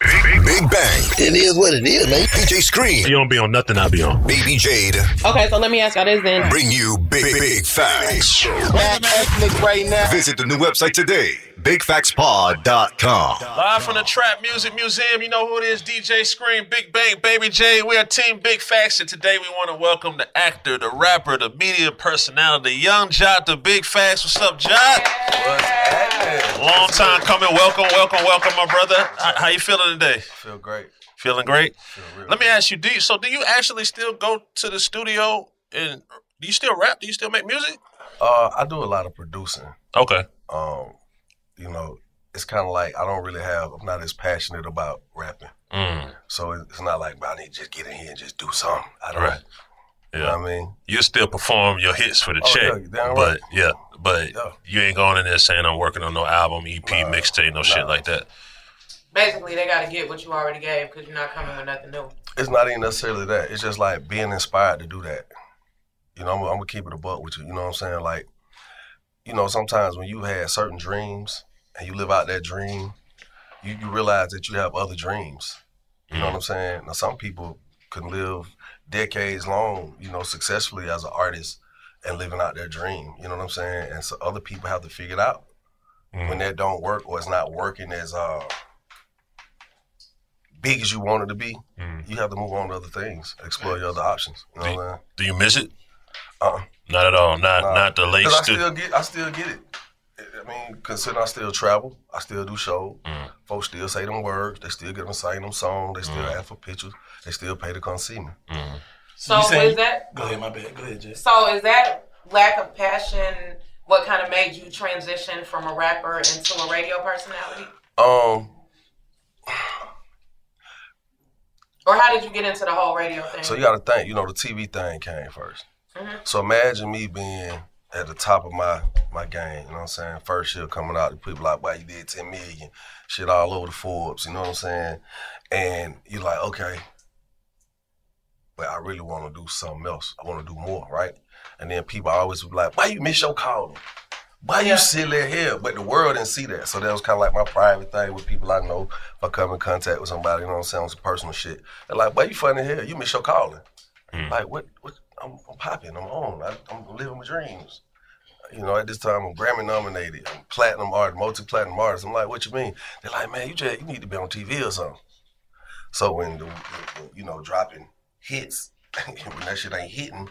Big Bank. It is what it is, man. DJ Scream. You don't be on nothing, I'll be on. Baby Jade. Okay, so let me ask y'all this then. Bring you big, big, big facts. Back ethnic right now. Visit the new website today. BigFactsPod.com. Live from the Trap Music Museum, you know who it is, DJ Scream, Big Bank, Baby J. We are Team Big Facts, and today we want to welcome the actor, the rapper, the media personality, Young Joc, the Big Facts. What's up, Joc? What's happening? Long time coming. Welcome, welcome, welcome, my brother. How, how you feeling today? Feel great. Feeling great? Feel Let me ask you, do you, so do you actually still go to the studio and do you still rap? Do you still make music? Uh, I do a lot of producing. Okay. Um, you know, it's kind of like I don't really have. I'm not as passionate about rapping. Mm. So it's not like I need to just get in here and just do something. I don't. Right. You Yeah. know what I mean? You still perform your hits for the Oh, check, yeah, damn but right. yeah, but Yeah. you ain't going in there saying I'm working on no album, EP, mixtape, no shit like that. Basically, they got to get what you already gave because you're not coming with nothing new. It's not even necessarily that. It's just like being inspired to do that. You know, I'm, I'm gonna keep it a buck with you. You know what I'm saying? Like, you know, sometimes when you had certain dreams and you live out that dream, you, you realize that you have other dreams. You know what I'm mm. saying? Now, some people can live decades long, you know, successfully as an artist and living out their dream. You know what I'm saying? And so other people have to figure it out. When mm. that don't work or it's not working as uh, big as you want it to be, mm. you have to move on to other things, explore your other options. You know what I'm saying? Do you miss it? Uh-uh. Not at all. Not Nah. not the late I still get, I still get it. I mean, considering I still travel, I still do shows. Mm. Folks still say them words. They still get them sing them songs. They still Mm. ask for pictures. They still pay to come see me. So You say- is that? Go ahead, my bad. Go ahead, Jay. So is that lack of passion what kind of made you transition from a rapper into a radio personality, Um, or how did you get into the whole radio thing? so you got to think. You know, the TV thing came 1st Mhm. So imagine me being at the top of my my game. You know what I'm saying? First year coming out, the people like, "Wow, you did 10 million, shit all over the Forbes." You know what I'm saying? And you're like, okay, but I really want to do something else. I want to do more, right? And then people always be like, "Why you miss your calling? Why you silly here? But the world didn't see that. So that was kind of like my private thing with people I know. If I come in contact with somebody, you know what I'm saying, on some personal shit. They're like, why you funny here? You miss your calling. Hmm. Like, what? what I'm, I'm popping. I'm on. I, I'm living my dreams. You know, at this time, I'm Grammy nominated. I'm platinum artist, multi-platinum artist. I'm like, what you mean? They're like, man, you just you need to be on TV or something. So when the, the- the, you know dropping hits, when that shit ain't hitting,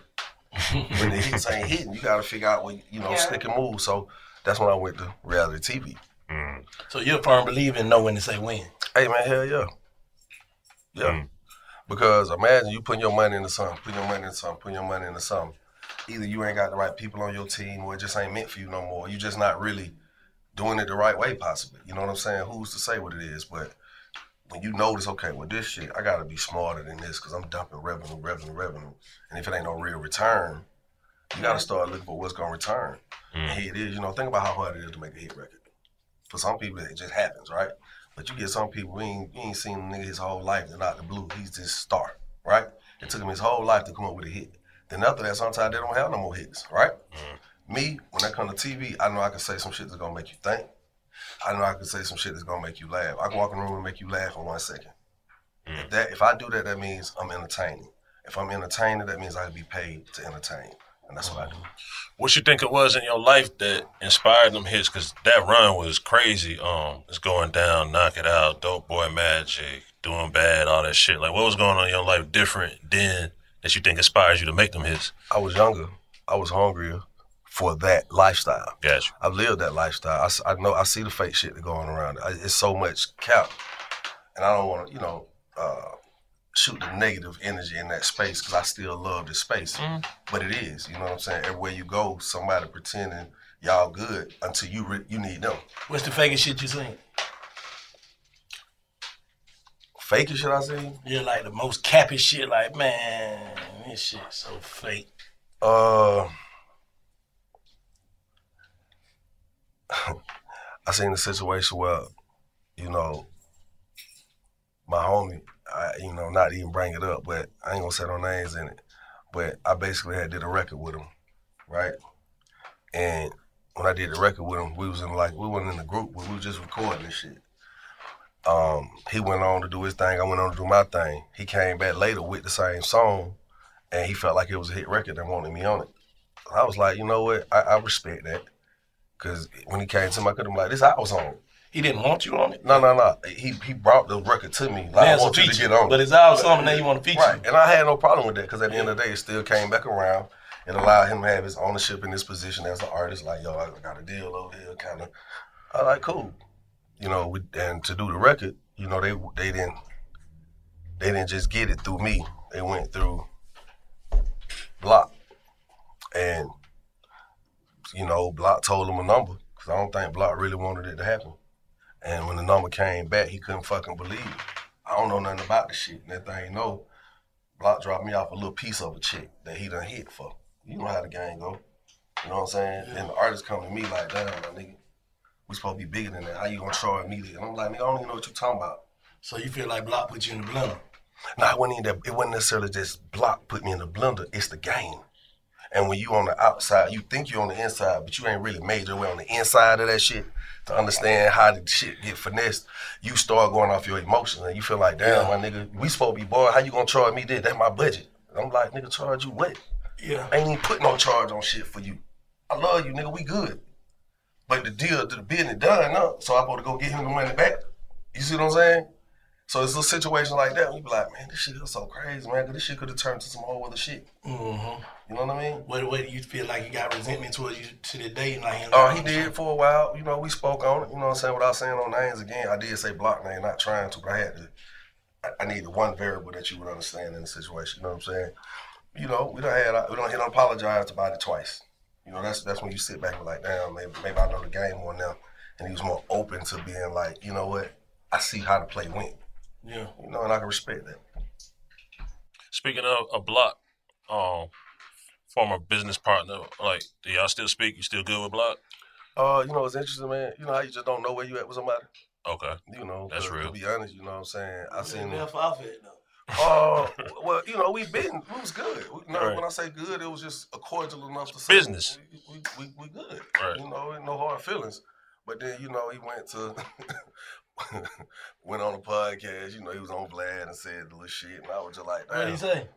when the hits ain't hitting, you got to figure out what you know Yeah. stick and move. So that's when I went to reality TV. Mm. So you're a firm believer in know when to say when. Hey man, hell yeah, yeah. Mm. Because imagine you putting your money into something, putting your money into something, putting your money into something. Either you ain't got the right people on your team, or it just ain't meant for you no more. You just not really doing it the right way, possibly. You know what I'm saying? Who's to say what it is? But when you notice, okay, well, this shit, I gotta be smarter than this because I'm dumping revenue, revenue, revenue. And if it ain't no real return, you gotta start looking for what's gonna return. And mm. here it is, you know, think about how hard it is to make a hit record. For some people, it just happens, right? But you get some people, we ain't, you ain't seen a nigga his whole life, and out the blue, he's just star, right? It took him his whole life to come up with a hit. Then after that, sometimes they don't have no more hits, right? Mm. Me, when I come to TV, I know I can say some shit that's gonna make you think. I know I can say some shit that's gonna make you laugh. I can walk in the room and make you laugh in one second. If mm. that, if I do that, that means I'm entertaining. If I'm entertaining, that means I can be paid to entertain, and that's what I do. What you think it was in your life that inspired them hits? Because that run was crazy. Um, it's going down, knock it out, dope boy magic, doing bad, all that shit. Like, what was going on in your life different then that you think inspires you to make them hits? I was younger. I was hungrier for that lifestyle. Gotcha. I've lived that lifestyle. I know. I see the fake shit that going around. I, it's so much cap, and I don't want to, you know, uh, shoot the negative energy in that space because I still love the space. But it is, you know what I'm saying. Everywhere you go, somebody pretending y'all good until you re- you need them. What's the fakest shit you seen? Fakest shit I seen? Yeah, like the most cappy shit. Like man, this shit so fake. Uh, I seen a situation where, you know, my homie, I, you know, not even bring it up, but I ain't gonna say no names in it. But I basically had did a record with him, right? And when I did the record with him, we was in like we wasn't in the group, but we was just recording this shit. Um, he went on to do his thing. I went on to do my thing. He came back later with the same song, and he felt like it was a hit record and wanted me on it. I was like, you know what? I, I respect that. Cause when he came to me, I could have like, this our song. He didn't want you on it. No, no, no. He he brought the record to me. Like, I want you to get on. it. but it's our song, and now you wanna feature Right. And I had no problem with that because at the end of the day, it still came back around. and allowed him to have his ownership in this position as an artist. Like, yo, I got a deal over here, kind of. I like, cool. You know, we, and to do the record, you know, they they didn't they didn't just get it through me. They went through Block, and you know, Block told him a number because I don't think Block really wanted it to happen. And when the number came back, he couldn't fucking believe it. I don't know nothing about the shit. And that thing, no, Block dropped me off a little piece of a check that he done hit for. You know how the game go. You know what I'm saying? Then the artist come to me like, damn, my nigga, we supposed to be bigger than that. How you gonna charge me? And I'm like, nigga, I don't even know what you talking about. So you feel like Block put you in the blender? Nah, it wasn't, even that, it wasn't necessarily just block put me in the blender. It's the game. And when you on the outside, you think you're on the inside, but you ain't really made your way on the inside of that shit to understand how the shit get finessed. You start going off your emotions and you feel like, damn, my nigga, we supposed to be boy. How you gonna charge me this? That's my budget. I'm like, nigga, charge you what? Yeah. I ain't even put no charge on shit for you. I love you, nigga. We good. But the deal, the business done up, so I'm supposed to go get him the money back. You see what I'm saying? So it's a situation like that. You be like, man, this shit is so crazy, man. 'cause this shit could have turned to some whole other shit. Mm-hmm. You know what I mean? What, what do you feel like you got resentment towards you to the day? Like, Oh, he did for a while. You know, we spoke on it. You know what I'm saying? Without saying no names again, I did say block name, not trying to, but I had to. I, I needed one variable that you would understand in the situation. You know what I'm saying? You know, we don't had we don't hit apologized about it twice. You know, that's that's when you sit back and be like, damn, maybe maybe I know the game more now. And he was more open to being like, you know what? I see how the play went. Yeah. You know, and I can respect that. Speaking of a block, um, former business partner, like, do y'all still speak? You still good with block? Uh, you know, it's interesting, man. You know how you just don't know where you at with somebody. Okay. You know, That's real. To be honest, you know what I'm saying. I seen left off it though. Uh, well, you know, we've been, we was good. We, no, Right. When I say good, it was just a cordial enough to say Business. We, we, we, we good. Right. You know, no hard feelings. But then, you know, he went to, went on a podcast. You know, he was on Vlad and said the little shit, and I was just like, What did he say?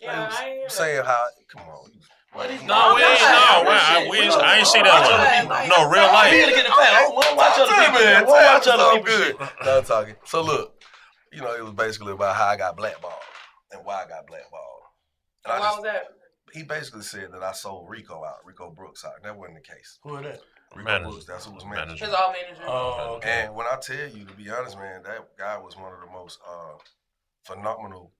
Yeah, I ain't hear saying how, come on. you- No, we ain't. No, we, I, we ain't, I ain't see that one. No, real life. We gotta get the fact. I don't watch other people. me, I man, wanna watch me other something people good. No, I'm talking. So look, you know, it was basically about how I got blackballed and why I got blackballed. And I Why just- was that? He basically said that I sold Rico out, Rico Brooks out. That wasn't the case. Who is that? Rico Manager. Brooks, that's who was Manager. manager. His all manager. Oh, okay. And when I tell you, to be honest, man, that guy was one of the most uh, phenomenal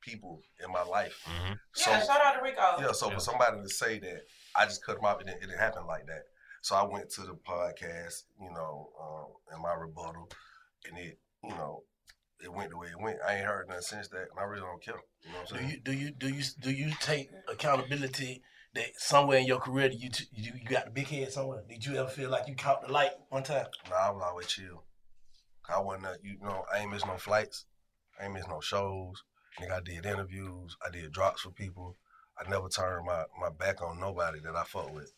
people in my life. Mm-hmm. yeah, shout out to Rico. Yeah, so for somebody to say that I just cut him off, it didn't, it didn't happen like that. So I went to the podcast, you know, um, in my rebuttal, and it, you know, it went the way it went. I ain't heard nothing since that, and I really don't care. You know what I'm Do you do you do you do you take accountability that somewhere in your career you you, you got the big head somewhere? Did you ever feel like you caught the light one time? Nah, I was always chill. I wasn't, you know, I ain't miss no flights. I ain't miss no shows. Nigga, I did interviews. I did drops for people. I never turned my, my back on nobody that I fuck with.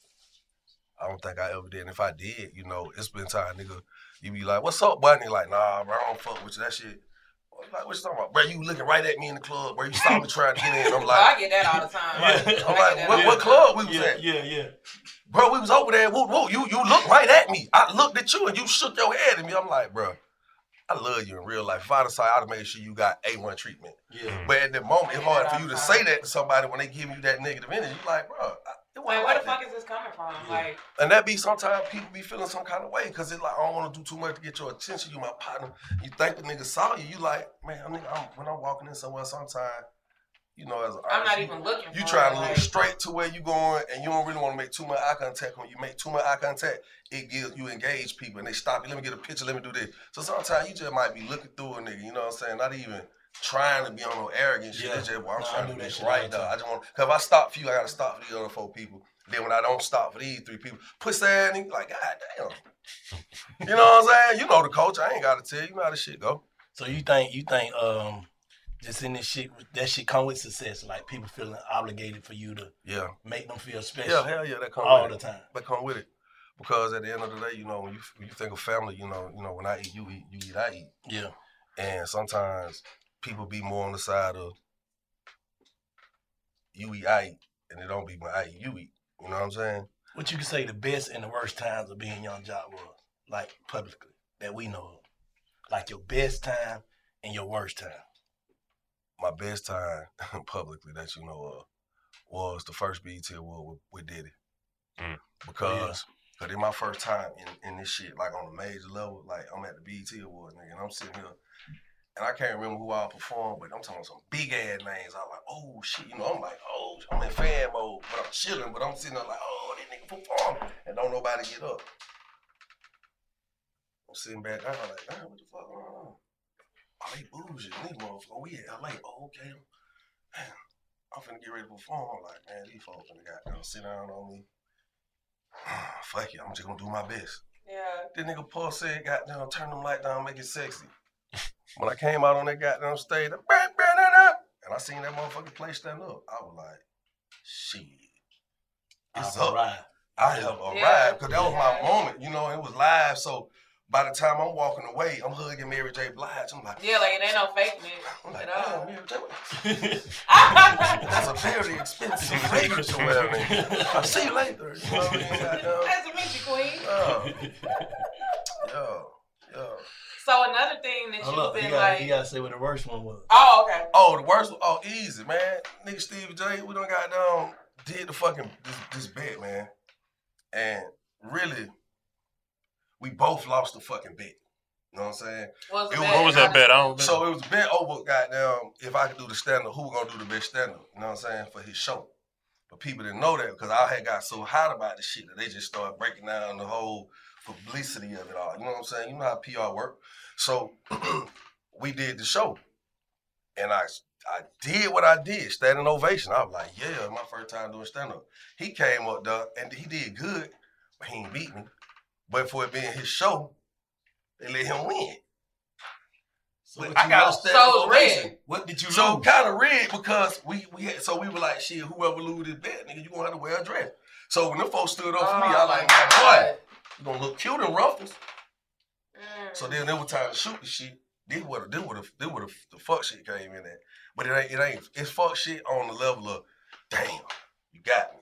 I don't think I ever did. And if I did, you know, it's been time, nigga. You be like, "What's up, boy?" And like, "Nah, bro, I don't fuck with you." That shit. I'm Like, what you talking about, bro? You looking right at me in the club, bro? You saw me trying to get in. I'm like, I get that all the time. I'm like, what, that what club we was yeah, at? Yeah, yeah. Bro, we was over there. Woo, woo. You you looked right at me. I looked at you and you shook your head at me. I'm like, bro, I love you in real life. If I'd have I'd have made sure you got A1 treatment. Yeah. But at the moment, it's hard for you to say that to somebody when they give you that negative energy. You're like, bro, I- it Like, where the fuck is this coming from? Like, And that be sometimes people be feeling some kind of way because it's like I don't want to do too much to get your attention. You my partner. You think the nigga saw you. You like, man, I mean, I'm, when I'm walking in somewhere, sometimes, you know, as an I'm not even looking You trying to look like- straight to where you going, and you don't really want to make too much eye contact. When you make too much eye contact, it gives you engage people, and they stop you. Let me get a picture. Let me do this. So sometimes you just might be looking through a nigga. You know what I'm saying? Not even trying to be on no arrogant shit. Yeah. It's just, well, I'm No, trying do to shit all right the though. I just want because if I stop for you, I gotta stop for these other four people. Then when I don't stop for these three people, push that nigga like, God damn. you know what I'm saying? You know the coach. I ain't gotta tell you. How this shit go. So you think you think um just in this shit that shit come with success, like people feeling obligated for you to Yeah. make them feel special. Yeah, hell yeah, that come all with the it. time. That come with it. Because at the end of the day, you know, when you when you think of family, you know, you know, when I eat, you eat, you eat, I eat. Yeah. And sometimes people be more on the side of you eat, I eat, and it don't be my I eat, you eat. You know what I'm saying? What you can say the best and the worst times of being Young Joc was, like publicly, that we know of. Like your best time and your worst time. My best time publicly that you know of was the first BET award with, with Diddy. Mm. Oh, because cause in my first time in, in this shit, like on a major level, like I'm at the BET Awards, nigga, and I'm sitting here, and I can't remember who all performed, but I'm talking some big ass names. I'm like, oh shit, you know, I'm like, oh, I'm in fan mode, but I'm chilling, but I'm sitting there like, oh, this nigga performed, and don't nobody get up. I'm sitting back down like, damn, what the fuck going on? Oh, they bougie, these motherfuckers. We at LA. Oh, okay. Damn, I'm finna get ready to perform. I'm like, man, these folks finna goddamn sit down on me. Fuck it, I'm just gonna do my best. yeah. This nigga Paul said, goddamn, turn them light down, make it sexy. When I came out on that goddamn stage, I bang, bang, bang, bang, and I seen that motherfucking place stand up. I was like, shit. It's I've up. arrived. I have arrived Yeah. because that was my moment, you know, it was live. So by the time I'm walking away, I'm hugging Mary J. Blige. I'm like, Yeah, like it ain't no fake I'm nigga like, at all. damn, Mary J. That's a very expensive fragrance or whatever. I'll see you later. You know what I mean? Nice to meet you, Queen. Yeah. Yeah. Yeah. So another thing that Hold you've up, you been gotta, like, you gotta say what the worst one was. oh, okay. Oh, the worst. Oh, easy, man. Nigga Stevie J, we done got down, did the fucking this, this bet, man. And really, we both lost the fucking bet. You know what I'm saying? What was It bet? What was that bet? I don't So it was a bet over goddamn if I could do the stand up, who was gonna do the best stand up? You know what I'm saying? For his show. But people didn't know that because I had got so hot about the shit that they just started breaking down the whole publicity of it all. You know what I'm saying? You know how PR work. So we did the show. And I I did what I did, standing ovation. I was like, yeah, my first time doing stand up. He came up there and he did good, but he ain't beat me. But for it being his show, they let him win. But I you got a lost? stat So it's for red. racing. What did you So lose? kind of red because we we had, so we were like shit. Whoever lose this bet, nigga, you gonna have to wear a dress. So when the folks stood up for me, I Oh, like, my boy, you gonna look cute in ruffles. Mm. So then it was time to shoot the shit. This what this what this what the fuck shit came in at. But it ain't it ain't it's fuck shit on the level of damn, you got me.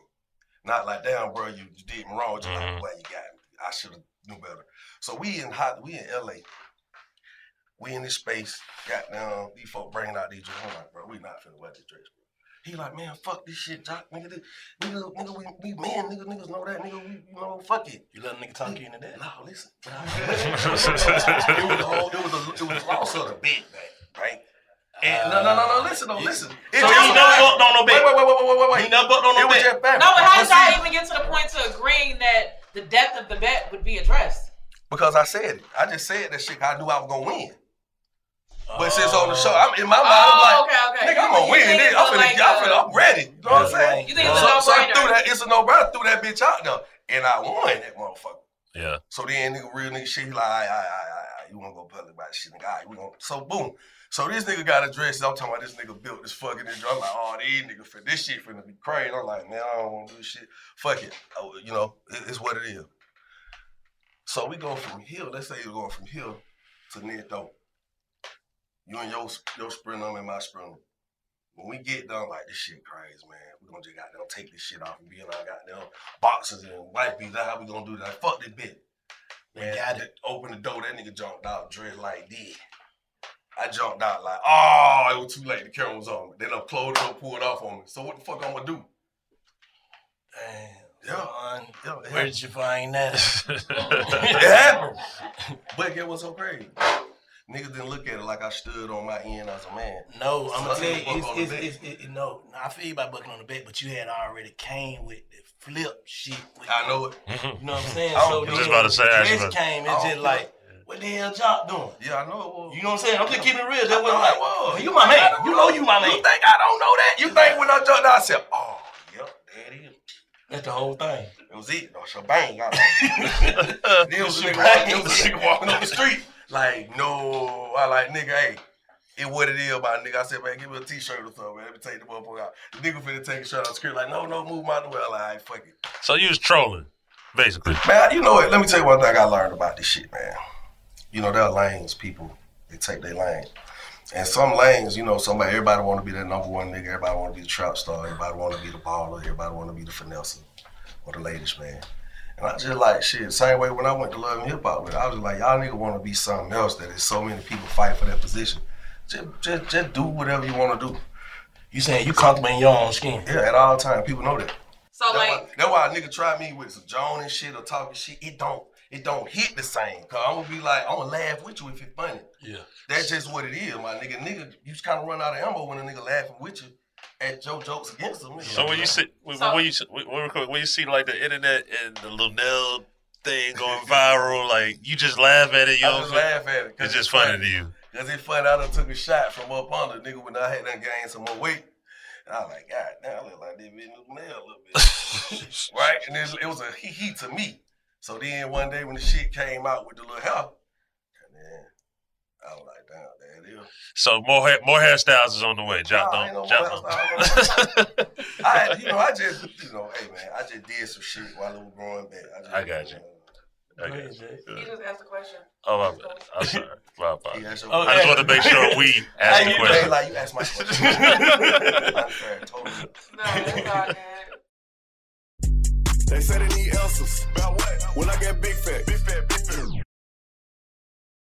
Not like damn, bro, you, you did me wrong. Just Mhm. like, well, you got me. I should have knew better. So we in hot, we in LA. We in this space, got down, these folk bringing out these dresses. I'm like, bro, we not finna wear this dress, bro. He like, man, fuck this shit, Joc. Nigga, this, nigga, nigga, we, we men, nigga, niggas know that, nigga, we, you know, fuck it. You let a nigga talk you into that? No, listen. it was a whole, it was a, it was a loss of the bet, man, right? And no, no, no, no, uh, listen, no, listen. So he never bucked on no bet? Wait, wait, wait, wait, wait, wait, wait. He never bucked on no It bet? No, but how did see, y'all even get to the point to agreeing that the depth of the bet would be addressed? Because I said. I just said that shit 'cause I knew I was gonna win. But since on the show, I'm in my mind, I'm Oh, like, okay, okay. nigga, I'm gonna win think this. I'm a finna, like I'm, finna, I'm uh, ready. You know what I'm saying? You think it's a so, so I threw that, it's a no-brainer. Threw that bitch out there, and I won that motherfucker. Yeah. So then nigga, real nigga shit, he like, all right, all right, all right, all right, you wanna go public about shit, nigga, all right, we gonna, so boom. So this nigga got a dress, I'm talking about this nigga built this fucking dress. I'm like, oh, these niggas, for this shit finna be crazy. I'm like, man, I don't wanna do this shit. Fuck it. Oh, you know, it- it's what it is. So we go from here, let's say you're going from here to near door. You and your, your sprinter, I'm in my sprinter. When we get done, like, this shit crazy, man. we gonna just got goddamn take this shit off and be in our goddamn boxes and wipe these. That's how we gonna do that. Fuck this bit. Man, got it. Open the door, that nigga jumped out, dressed like this. I jumped out like, oh, it was too late. The camera was on me. Then I closed the door, pulled off on me. So what the fuck I'm gonna do? Damn. Yeah. son. Yeah, it Where did you find that? it happened. But it was so crazy? Niggas didn't look at it like I stood on my end as a man. No, I'm gonna tell you, buck it's, it's, it's, it, it- no, no, I feel you about bucking on the back, but you had already came with the flip shit. With I know it. You know what I'm saying? I So then. Just about to say, when the actually, dress but- came, I it's just care. like, what the hell Joc doing? Yeah, I know it was. You know what I'm saying? I'm just keeping it real. That I was like, it was. you my man. You know you my man. You think I don't know that? You think when I jumped out, I said, oh, yep, there it is. That's the whole thing. It was it. No, shebang. I like, then was a nigga walking, it was a nigga walking up the street. Like, no. I like, nigga, hey, it what it is about nigga. I said, man, give me a t-shirt or something, man. Let me take the motherfucker out. The nigga finna take a shirt out the screen. Like, no, no, move my way. I'm like, all right, fuck it. So you was trolling, basically. Man, you know what? Let me tell you one thing I learned about this shit, man. You know, there are lanes, people. They take their lane. And some lanes, you know, somebody, everybody want to be that number one nigga. Everybody want to be the trap star. Everybody want to be the baller. Everybody want to be the finesser or the latest man. And I just like shit. Same way when I went to Love and Hip Hop with it, I was just like, y'all nigga want to be something else that is so many people fight for that position. Just, just, just do whatever you want to do. You saying you comfortable in your own skin? Yeah, at all times, people know that. So That's like, why, that's why a nigga try me with some Joan and shit or talking shit. It don't, it don't hit the same. Cause I'm gonna be like, I'm gonna laugh with you if it's funny. Yeah. That's just what it is, my nigga. Nigga, you just kind of run out of ammo when a nigga laughing with you at Joe jokes against him. So when you see when, when you when, when when you see like the internet and the Lunel thing going viral, like you just laugh at it. You I know just what I'm saying? laugh at it. 'cause It's just funny to you. Cause it's funny. I done took a shot from up under, nigga, when I had done gained some more weight. And I was like, God now I look like this bitch nail a little bit. right? And it, it was a he he to me. So then one day when the shit came out with the little hair, and then I was like, damn, there. So more hair, more hairstyles is on the way. Joc Nah, ain't don't. no Joc more I, you know, I just, you know, hey man, I just did some shit while it was growing back. I, just, I got you. I got you. he just asked a question. Oh my bad. I'm sorry. My apologies. Yeah, so- I just want to make sure we ask the you question. like you asked my question. Unfair, totally. No, it's all good. They say they need answers. About what? When I get big fat. Big fat, big fat.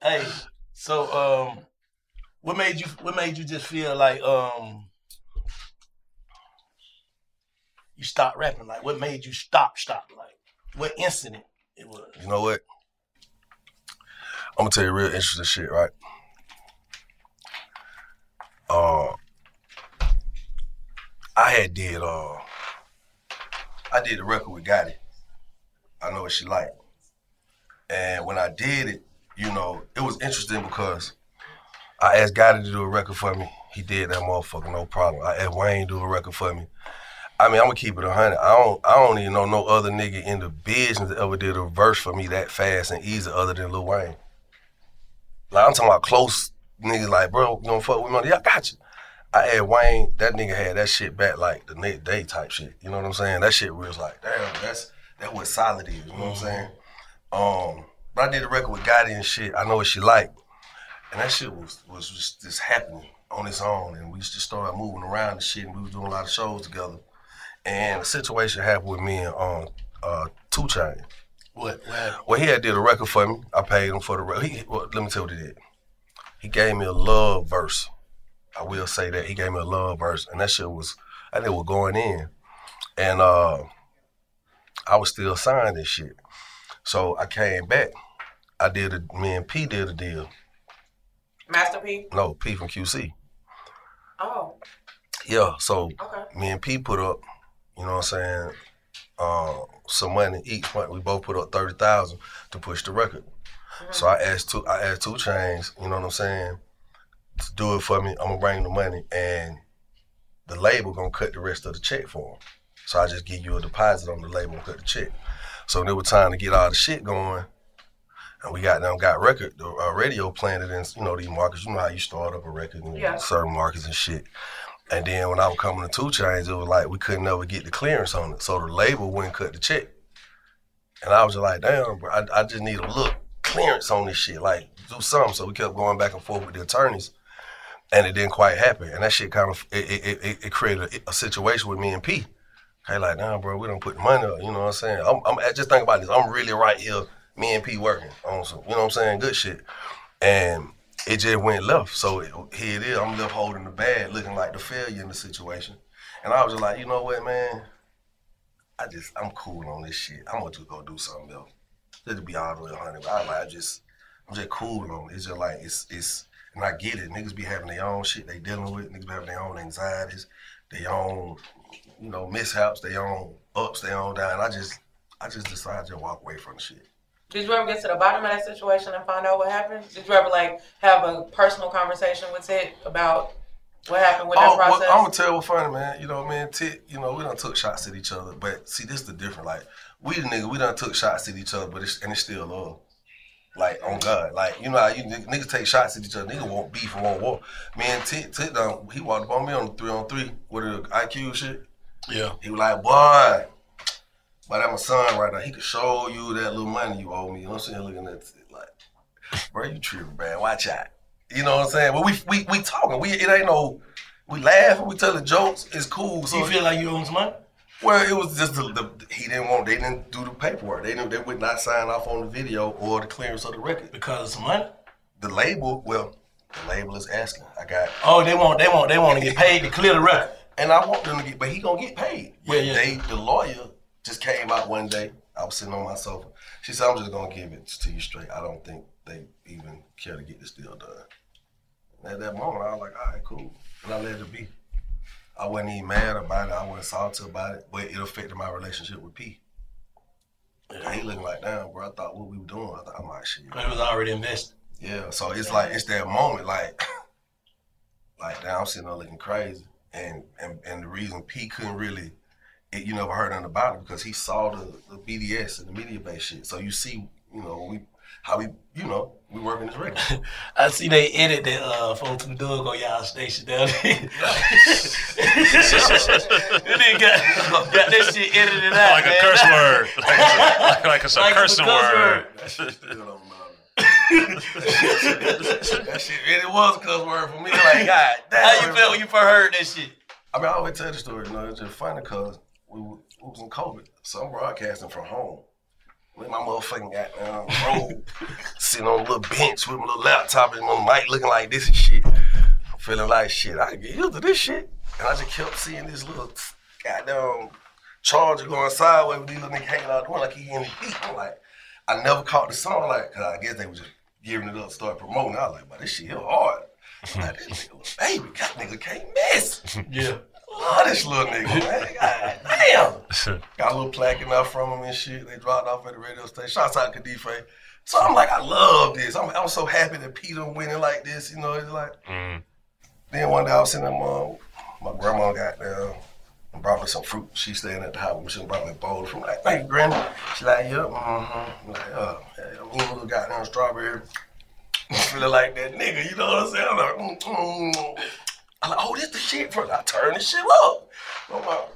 Hey, so um, what made you what made you just feel like um you stopped rapping? Like what made you stop stop? Like what incident it was? You know what? I'm gonna tell you real interesting shit, right? Uh, I had did uh, I did a record with Gotti. I know what she like, and when I did it, you know, it was interesting because I asked Gotti to do a record for me. He did that motherfucker, no problem. I asked Wayne to do a record for me. I mean, I'm gonna keep it a hundred. I don't, I don't even know no other nigga in the business that ever did a verse for me that fast and easy other than Lil Wayne. Like I'm talking about close niggas. Like, bro, you don't fuck with me? Yeah, I got you. I had Wayne. That nigga had that shit back like the next day type shit. You know what I'm saying? That shit was like, damn, that's that what solid is. You know what I'm saying? Um, but I did a record with Gotti and shit. I know what she like, and that shit was was just, just happening on its own, and we just started moving around and shit, and we was doing a lot of shows together. And a situation happened with me and um, uh, 2 Chainz. What? what? Well, he had did a record for me. I paid him for the record. He, well, let me tell you what he did. He gave me a love verse. I will say that he gave me a love verse, and that shit was, I think, was going in, and uh, I was still signed and shit. So I came back. I did a, me and P did a deal. Master P. No, P from QC. Oh. Yeah, so Okay. me and P put up, you know what I'm saying, uh, some money each month. We both put up thirty thousand to push the record. So I asked two I asked 2 Chainz, you know what I'm saying, to do it for me. I'm gonna bring the money and the label gonna cut the rest of the check for him. So I just give you a deposit on the label and cut the check. So when it was time to get all the shit going, and we got them got record the uh, radio it in you know these markets. You know how you start up a record in Yeah. certain markets and shit. And then when I was coming to 2 Chainz, it was like we couldn't ever get the clearance on it, so the label wouldn't cut the check. And I was just like, damn, bro, I, I just need a look clearance on this shit, like do something. So we kept going back and forth with the attorneys, and it didn't quite happen. And that shit kind of it, it, it, it created a, a situation with me and P. Hey, like, nah, bro, we don't put money up. You know what I'm saying? I'm, I'm just think about this. I'm really right here, me and P working on some, you know what I'm saying? Good shit. And it just went left. So it, here it is. I'm left holding the bag, looking like the failure in the situation. And I was just like, you know what, man? I just, I'm cool on this shit. I'm gonna just go do something else. Just to be all the way 100. But I like, I just, I'm just cool on it. It's just like, it's, it's, and I get it. Niggas be having their own shit they dealing with. Niggas be having their own anxieties, their own, you know, mishaps, their own ups, their own down. I just, I just decided to walk away from the shit. Did you ever get to the bottom of that situation and find out what happened? Did you ever like have a personal conversation with Tit about what happened with that Oh, well, process? I'm gonna tell you what's funny, man. You know, man, Tit, you know, we done took shots at each other, but see, this is the different. Like, we the nigga, we done took shots at each other, but it's and it's still love. Like on God, like you know how you nigg- niggas take shots at each other. Nigga won't beef and won't war. Me and Tit, Tit done, he walked up on me on the three on three with the IQ shit. Yeah. He was like, boy, but I'm my son right now. He could show you that little money you owe me. You know what I'm saying? Looking at it like, bro, you tripping, man. Watch out. You know what I'm saying? But we we we talking. We it ain't no. We laughing. We telling jokes. It's cool. So you feel like you owe him some money? Well, it was just the, the he didn't want. They didn't do the paperwork. They didn't. They would not sign off on the video or the clearance of the record because of money. The label. Well, the label is asking. I got. Oh, they want, they want, they want to get paid to clear the record. And I want them to get, but he gonna get paid. Yeah, yeah. They, the lawyer just came out one day. I was sitting on my sofa. She said, "I'm just gonna give it to you straight. I don't think they even care to get this deal done." And at that moment, I was like, "All right, cool," and I let it be. I wasn't even mad about it. I wasn't salty about it, but it affected my relationship with P. And he looking like, "Damn, bro, I thought what we were doing. I thought I'm like, shit." It was already invested. Yeah, so it's like it's that moment, like, like now I'm sitting there looking crazy, and and and the reason P couldn't really, it, you never heard nothing about it because he saw the, the BDS and the media based shit. So you see, you know, we how we, you know, we working this record. I see they edit that uh, folks who dug on y'all station down there. they got, got that shit edited out. Like a man. curse word. Like, like, like it's a Like it's a cursing cuss word. that shit still don't matter. that shit, and it was a cuss word for me. Like, God damn. How you felt when you first heard that shit? I mean, I always tell the story, you know, it's just funny because we, w- we was in COVID. So I'm broadcasting from home. With my motherfucking goddamn robe, sitting on a little bench with my little laptop and my mic looking like this and shit. Feeling like shit, I can get used to this shit. And I just kept seeing this little goddamn charger going sideways with these little niggas hanging out the window like he in the beat. I'm like, I never caught the song, like, cause I guess they was just giving it up, start promoting. I was like, but this shit here hard. I'm like, this nigga, little baby, that nigga can't miss. Yeah. Love this little nigga, man. God damn. Got a little plaque enough from him and shit. They dropped off at the radio station. Shouts out to Kadife. So I'm like, I love this. I'm, I'm so happy that Peter winning like this. You know, it's like. Then one day I was sitting there, mom, my grandma got down. and brought me some fruit. She staying at the house. She brought me a bowl of fruit. Like, thank you, Granny. She like, yep, mm-hmm. I'm like, uh, yeah, I'm eating a little goddamn strawberry. Feeling like that nigga, you know what I'm saying? I'm like, mm, mm. I'm like, oh, this the shit. First, I turn this shit up. I'm like,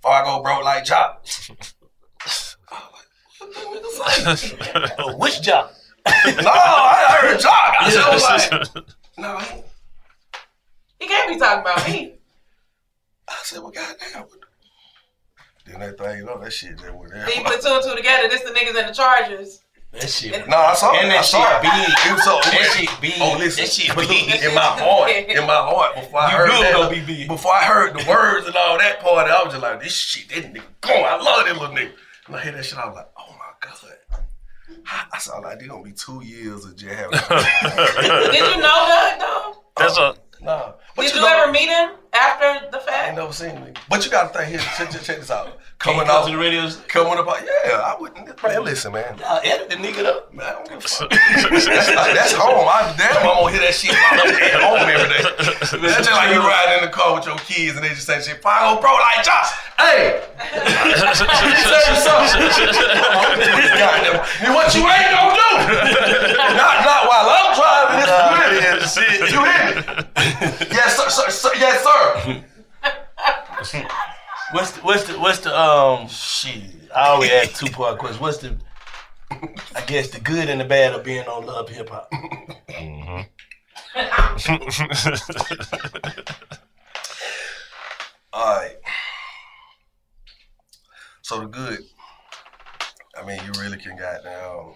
before I go broke like Chop. Which job? no, I heard Joc. I said, was like, no, he, He can't be talking about me. I said, well, goddamn. Then that thing, you know, that shit just went there. Then you put two and two together. This the niggas in the Chargers. That shit. No, I saw it. And I that saw shit it. big. It was so That shit big. Oh, listen. That shit but big. In my heart, in my heart, before I You heard knew it that, gonna be big. before I heard the words and all that part, I was just like, this shit, that nigga, going. I love that little nigga. When I hear that shit, I was like, oh my god. I saw like, they gonna be two years of jail. Did you know that though? Uh, That's a Nah. But Did you, know- ever meet him after the I fact? ain't never seen him. But you gotta think here, check, check, check this out. Coming come off to the radios? Coming up, yeah, I wouldn't. Man, listen, man. Y'all edit the nigga up. Man, I don't give a fuck. that's, that's home. I damn, I'm gonna hear that shit while I'm at home every day. That's just like you riding in the car with your kids and they just say shit. Fine, bro, like Josh. Hey, let me tell you something. Goddamn. What you ain't gonna do? not, not while I'm driving this. You hear me? You hear me? Yes, sir, sir, sir. Yes, sir. What's the, what's the what's the um shit? I always ask two part questions. What's the I guess the good and the bad of being on Love Hip Hop. All right. So the good, I mean, you really can goddamn.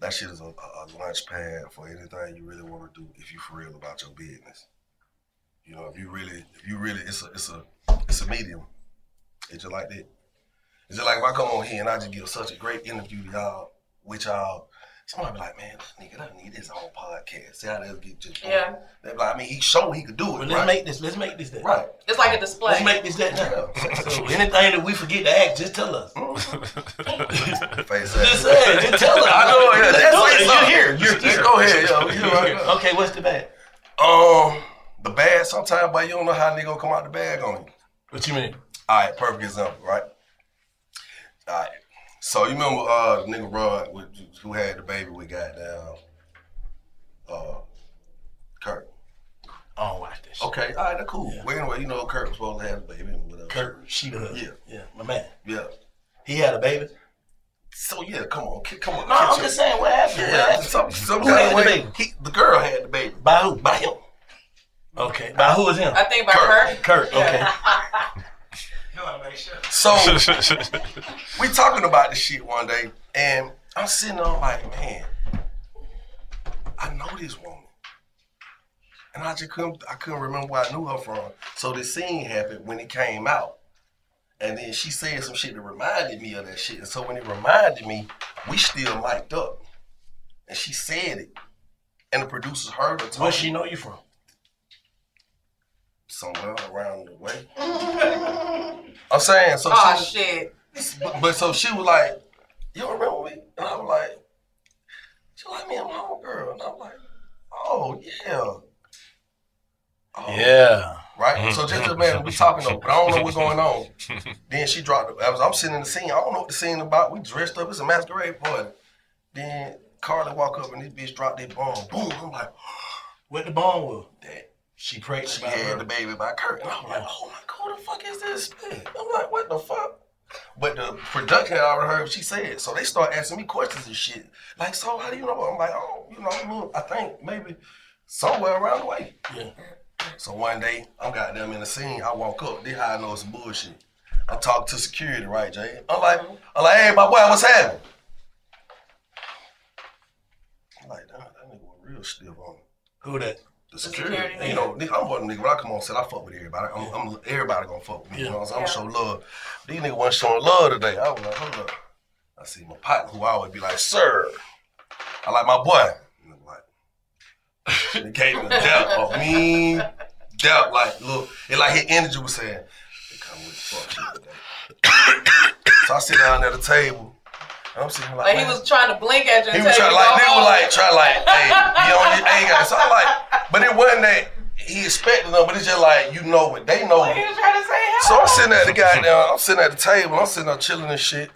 That shit is a, a launch pad for anything you really want to do if you for real about your business. You know, if you really, if you really, it's a, it's a, it's a medium. It's just like that. It's just like if I come on here and I just give such a great interview to y'all, with y'all, somebody be like, man, this nigga doesn't need his own podcast. See how they'll get just Yeah. They be like, I mean, he showed he could do it. Well, let's right? make this. Let's make this that. Right. It's like a display. Let's make this that now. So anything that we forget to ask, just tell us. Face Just say. Just tell us. I know. Yeah, Let's do it. You're here. You're Just here. go ahead, yo. You right. Okay, what's the bad? Um, sometimes, but you don't know how they gonna come out the bag on you. What you mean? All right, perfect example, right? All right. So you remember uh the nigga Rod with, who had the baby with goddamn uh Kirk. I don't watch this. Okay, all right, that's cool. Well, anyway, you know Kirk was supposed to have the baby and whatever. Kirk, she the husband. Yeah. Yeah, my man. Yeah. He had a baby. So yeah, come on, come on. No, I'm just saying what happened. What Yeah, happened? some, some kind of the way. He, the girl had the baby. By who? By him. Okay. By who is him? I think by Kirk. Kirk. Okay. So we talking about this shit one day, and I'm sitting there like, man, I know this woman, and I just couldn't, I couldn't remember where I knew her from. So this scene happened when it came out, and then she said some shit that reminded me of that shit. And so when it reminded me, we still mic'd up, and she said it, and the producers heard her. Where she know you from? Somewhere around the way. I'm saying so. Oh she, shit. but, but so she was like, "You don't remember me?" And I was like, "She like me, I'm home girl." And I'm like, "Oh yeah, Oh. Yeah. right." So just imagine we talking though, but I don't know what's going on. Then she dropped. I was, I'm sitting in the scene. I don't know what the scene about. We dressed up. It's a masquerade party. Then Karlie walk up and this bitch dropped that bomb. Boom. I'm like, What the bomb was? That she pregnant. she had her. the baby by Kirk. And I'm like, oh my god, who the fuck is this? I'm like, what the fuck? But the production had already heard what she said. So they start asking me questions and shit. Like, so how do you know? I'm like, oh, you know, I mean, I think maybe somewhere around the way. Yeah. So one day, I'm goddamn in the scene. I walk up. This how I know it's bullshit. I talk to security, right, Jay? I'm like, uh-huh. I'm like, hey, my boy, what's happening? I'm like, damn, that nigga was real stiff on me. Who that? The security, security you know, nigga, I'm one nigga. When I come on set, I fuck with everybody. I'm, I'm everybody gonna fuck with me. You know what I'm saying? I'm gonna show love. These niggas wasn't showing love today. I was like, hold up. I see my partner who I always be like, sir. I like my boy. And I'm like, he gave me a dap, a mean dap. Like, look, it like his energy was saying, they come with fuck shit today. so I sit down at the table. I'm sitting like, Like he was trying to blink at you. he was trying to like they were like try like hey be on your A game. So I'm like, but it wasn't that he expected them, but it's just like you know what they know. What you trying to say? So I'm sitting at the goddamn, I'm sitting at the table, I'm sitting there chilling and shit.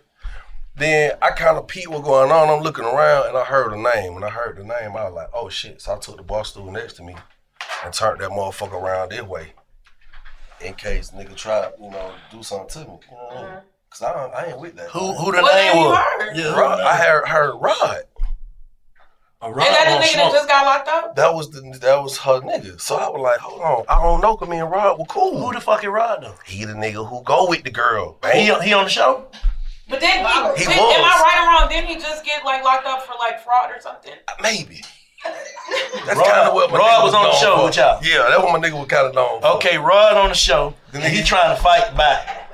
Then I kind of peep what going on. I'm looking around and I heard a name. When I heard the name, I was like, oh shit. So I took the bar stool next to me and turned that motherfucker around this way. In case nigga try, you know, do something to me. You know what I mean? Mm-hmm. Cause I, don't- I ain't with that. Who who the What name name was? Yeah, Rod, I heard, heard Rod. A Is that the on nigga that just got locked up? That was the that was her nigga. So I was like, hold on, I don't know, cause me and Rod were cool. Who the fuck is Rod though? He the nigga who go with the girl. He he on the show? But then he, He did- was. am I right or wrong? Didn't he just get like locked up for like fraud or something? Uh, maybe. That's Rod- kind of what my Rod nigga was on the show for. with y'all. Yeah, that's what my nigga was kind of known. for. Okay, Rod on the show. And he trying to fight back.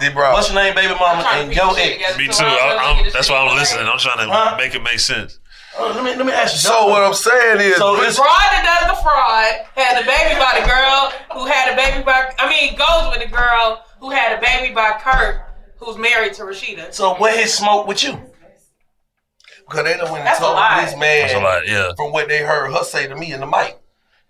Did bro? What's your name, baby mama? And your ex. Me too. I, I'm, that's why I'm listening. I'm trying to Huh? make it make sense. Oh, let me let me ask you. So what I'm saying is, So The it's fraud that does the fraud had a baby by the girl who had a baby by. I mean, goes with the girl who had a baby by Kirk, who's married to Rasheeda. so what his smoke with you? because they done went and That's a told this man That's a lie, yeah. from what they heard her say to me in the mic.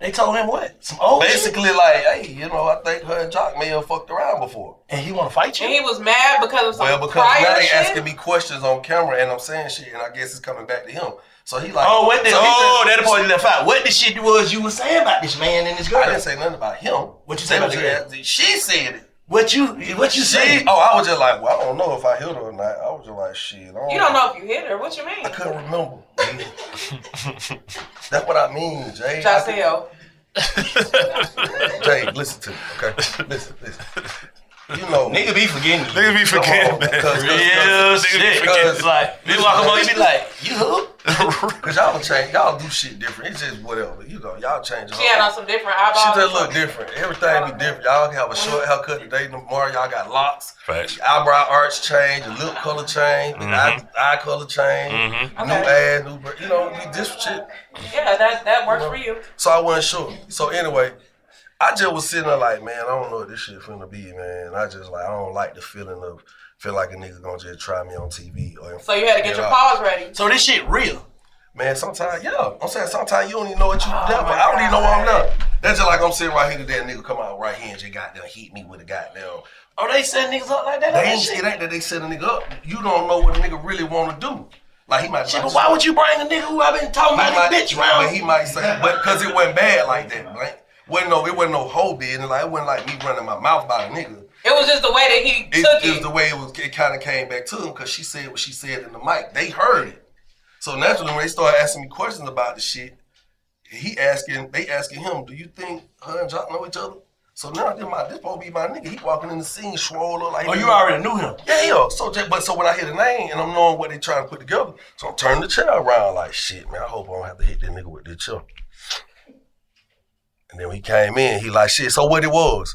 They told him what? Some old shit? Basically, like, hey, you know, I think her and Joc may have fucked around before. And he want to fight And you? he was mad because of some Well, because prior now they shit. asking me questions on camera and I'm saying shit, and I guess it's coming back to him. So he like, Oh, what did? so Oh, said- that part you left out. What the shit was you was saying about this man and this girl? I didn't say nothing about him. What you say about the girl? She said it. What you what you She, say? oh, I was just like, well, I don't know if I hit her or not. I was just like, shit. I You don't know if you hit her. What you mean? I couldn't remember. That's what I mean, Jay. I could- Jacel. Jay, listen to me, okay? Listen, listen. You know, Nigga be forgetting. Nigga be forgetting, on, man. because- Real because- shit. because- It's like they walk up on you be like, you who? Cause y'all change, y'all do shit different. It's just whatever. You know, y'all change. She had on some different eyeballs. She just look different. Everything be different. Y'all have a short haircut today. Tomorrow y'all got locks. Facts. Eyebrow arch change, the lip color change, the eye, eye color change, Mhm. new Okay. ass, new. You know, be different shit. Yeah, that that works for you. So I wasn't sure. So anyway, I just was sitting there like, man, I don't know what this shit finna be, man. I just like, I don't like the feeling of feel like a nigga gonna just try me on TV or. So you had to get in your our- paws ready. So this shit real. Man, sometimes, yeah. I'm saying sometimes you don't even know what you oh there for. I don't even know why I'm there. That's just like I'm sitting right here today, and nigga come out right here and just goddamn hit me with a goddamn. Oh, they set niggas up like that? They ain't shit? it ain't that they set a nigga up. You don't know what a nigga really want to do. Like he might. Shit, but why would you bring a nigga who I've been talking He about might- this bitch round? But he might say, but because it wasn't bad like that, right? Wasn't no, it wasn't no whole business. Like it wasn't like me running my mouth about a nigga. It was just the way that he It, took it It was the way it was. It kind of came back to him because she said what she said in the mic. They heard it. So naturally, when they started asking me questions about the shit, he asking, they asking him, "Do you think her and Joc know each other?" So now this my this supposed to be my nigga. He walking in the scene, swole like. Oh, been- you already knew him? Yeah, yeah. So, but so when I hear the name and I'm knowing what they trying to put together, so I'm turning the chair around like, shit, man. I hope I don't have to hit that nigga with this chair. And then when he came in, he like, shit. So what it was?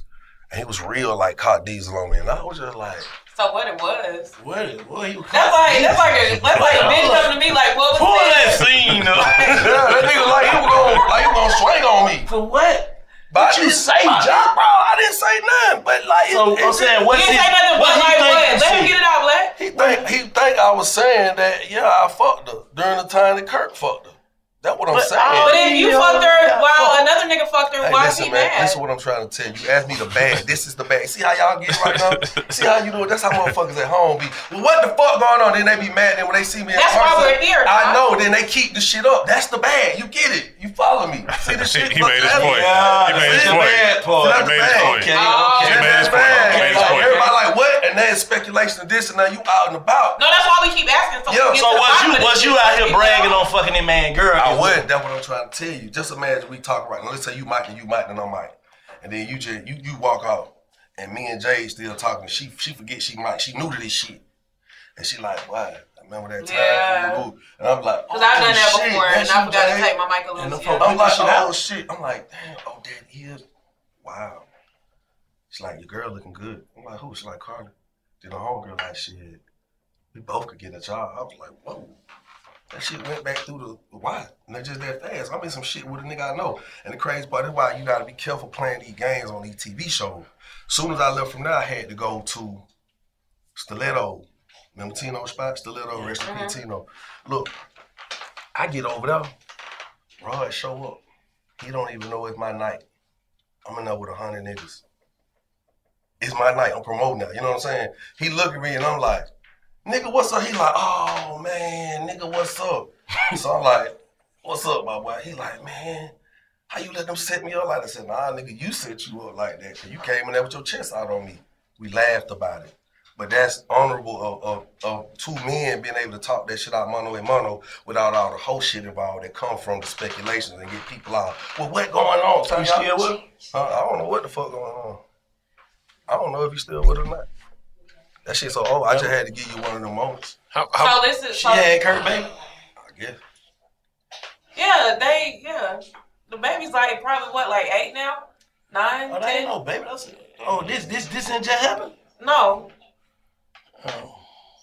And he was real like caught diesel on me, and I was just like, So what it was? What? What you? That's like that's like a that's like a bitch coming to me like what was Pull that that? scene up. yeah, that nigga like he was gonna like he was gonna swing on me. For what? But What you say, I- Joc? bro? I didn't say nothing. But like, it- So it- I'm saying, You what's didn't his? say nothing What but he like think what? that Let him shit? get it out, Black. He think he think I was saying that yeah I fucked her during the time that Kirk fucked her. That's what I'm But saying. I- But if you Yeah, fucked her while fuck. another nigga fucked her, Hey, why is listen, he man. mad? Listen what I'm trying to tell you. You asked me the bag. This is the bag. See how y'all get right now? See how you do it? That's how motherfuckers at home be. Well, what the fuck going on? Then they be mad. Then when they see me in That's why person, we're here, I Doc. know. Then they keep the shit up. That's the bag. You get it. You follow me. See the shit? He made his That's- point. Yeah, He made his that's point. bad part. Oh, he made his point. Okay, Oh. He okay. made his point. He made his point. Everybody like what? And there's speculation of this, and now you out and about. No, that's why we keep asking. So, Yeah, So was you of this was you out here bragging out. on fucking that man girl? I would. That's what I'm trying to tell you. Just imagine we talk right now. Let's say you Mike and you Mike and I'm Mike, and then you just you you walk out, and me and Jay still talking. She she forget she Mike. She new to this shit, and she like, why? Remember that time? Yeah. And I'm like, Cause I've done that oh, shit, before, and that's I you, forgot to Jay? take my Michael And the Lewis. folk- Yeah. I'm like, Shit oh shit. I'm like, damn. Oh, that is. Wow. She's like, your girl looking good. I'm like, who? She's like, Karlie. Then the homegirl like, shit. We both could get a job. I was like, whoa. That shit went back through the why? And they just that fast. I'm in some shit with a nigga I know. And the crazy part is why you gotta be careful playing these games on these TV shows. Soon as I left from there, I had to go to Stiletto. Remember Tino spot? Stiletto, rest in peace, uh-huh. Tino. Look, I get over there. Rod show up. He don't even know it's my night. I'm in there with a hundred niggas. It's my night. I'm promoting now. You know what I'm saying? He look at me and I'm like, nigga, what's up? He like, oh man, nigga, what's up? so I'm like, what's up, my boy? He like, man, how you let them set me up like that? I said, nah, nigga, you set you up like that. Cause you came in there with your chest out on me. We laughed about it. But that's honorable of, of, of two men being able to talk that shit out mono and mono without all the whole shit involved that come from the speculations and get people out. Well, what going on? Tell You with? Uh, I don't know what the fuck going on. I don't know if you still with her or not. That shit so old. I just had to give you one of them moments. How, So this is She so, had Kirk baby. I guess. Yeah, they yeah. The baby's like probably what, like eight now? Nine, Oh, that ain't no baby. That's oh, this this this ain't just happened. No. Oh.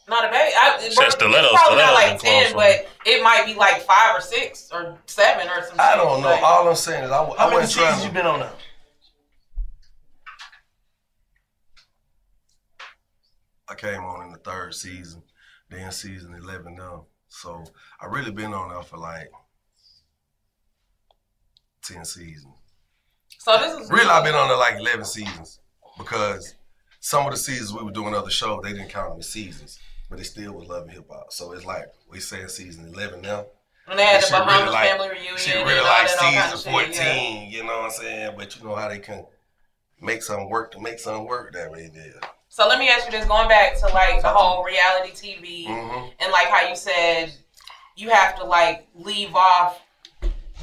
Not a baby. I, Said but stilettos, it's probably not like ten, close, but it might be like five or six or seven or something. I don't know. Like, All I'm saying is I, I How many wasn't trying seasons to. you been on now? I came on in the third season, then season 11 now. So I really been on there for like 10 seasons. so this is Really, I've been on there like 11 seasons because some of the seasons we were doing other shows, they didn't count them as seasons, but it still was Love and Hip Hop. So it's like we saying season 11 now. When they had the shit Bahamas like, family reunion Shit and really all like all kind season of shit, 14, yeah. you know what I'm saying? But you know how they can make something work to make something work that way there. So let me ask you this: going back to like the whole reality TV Mhm. and like how you said you have to like leave off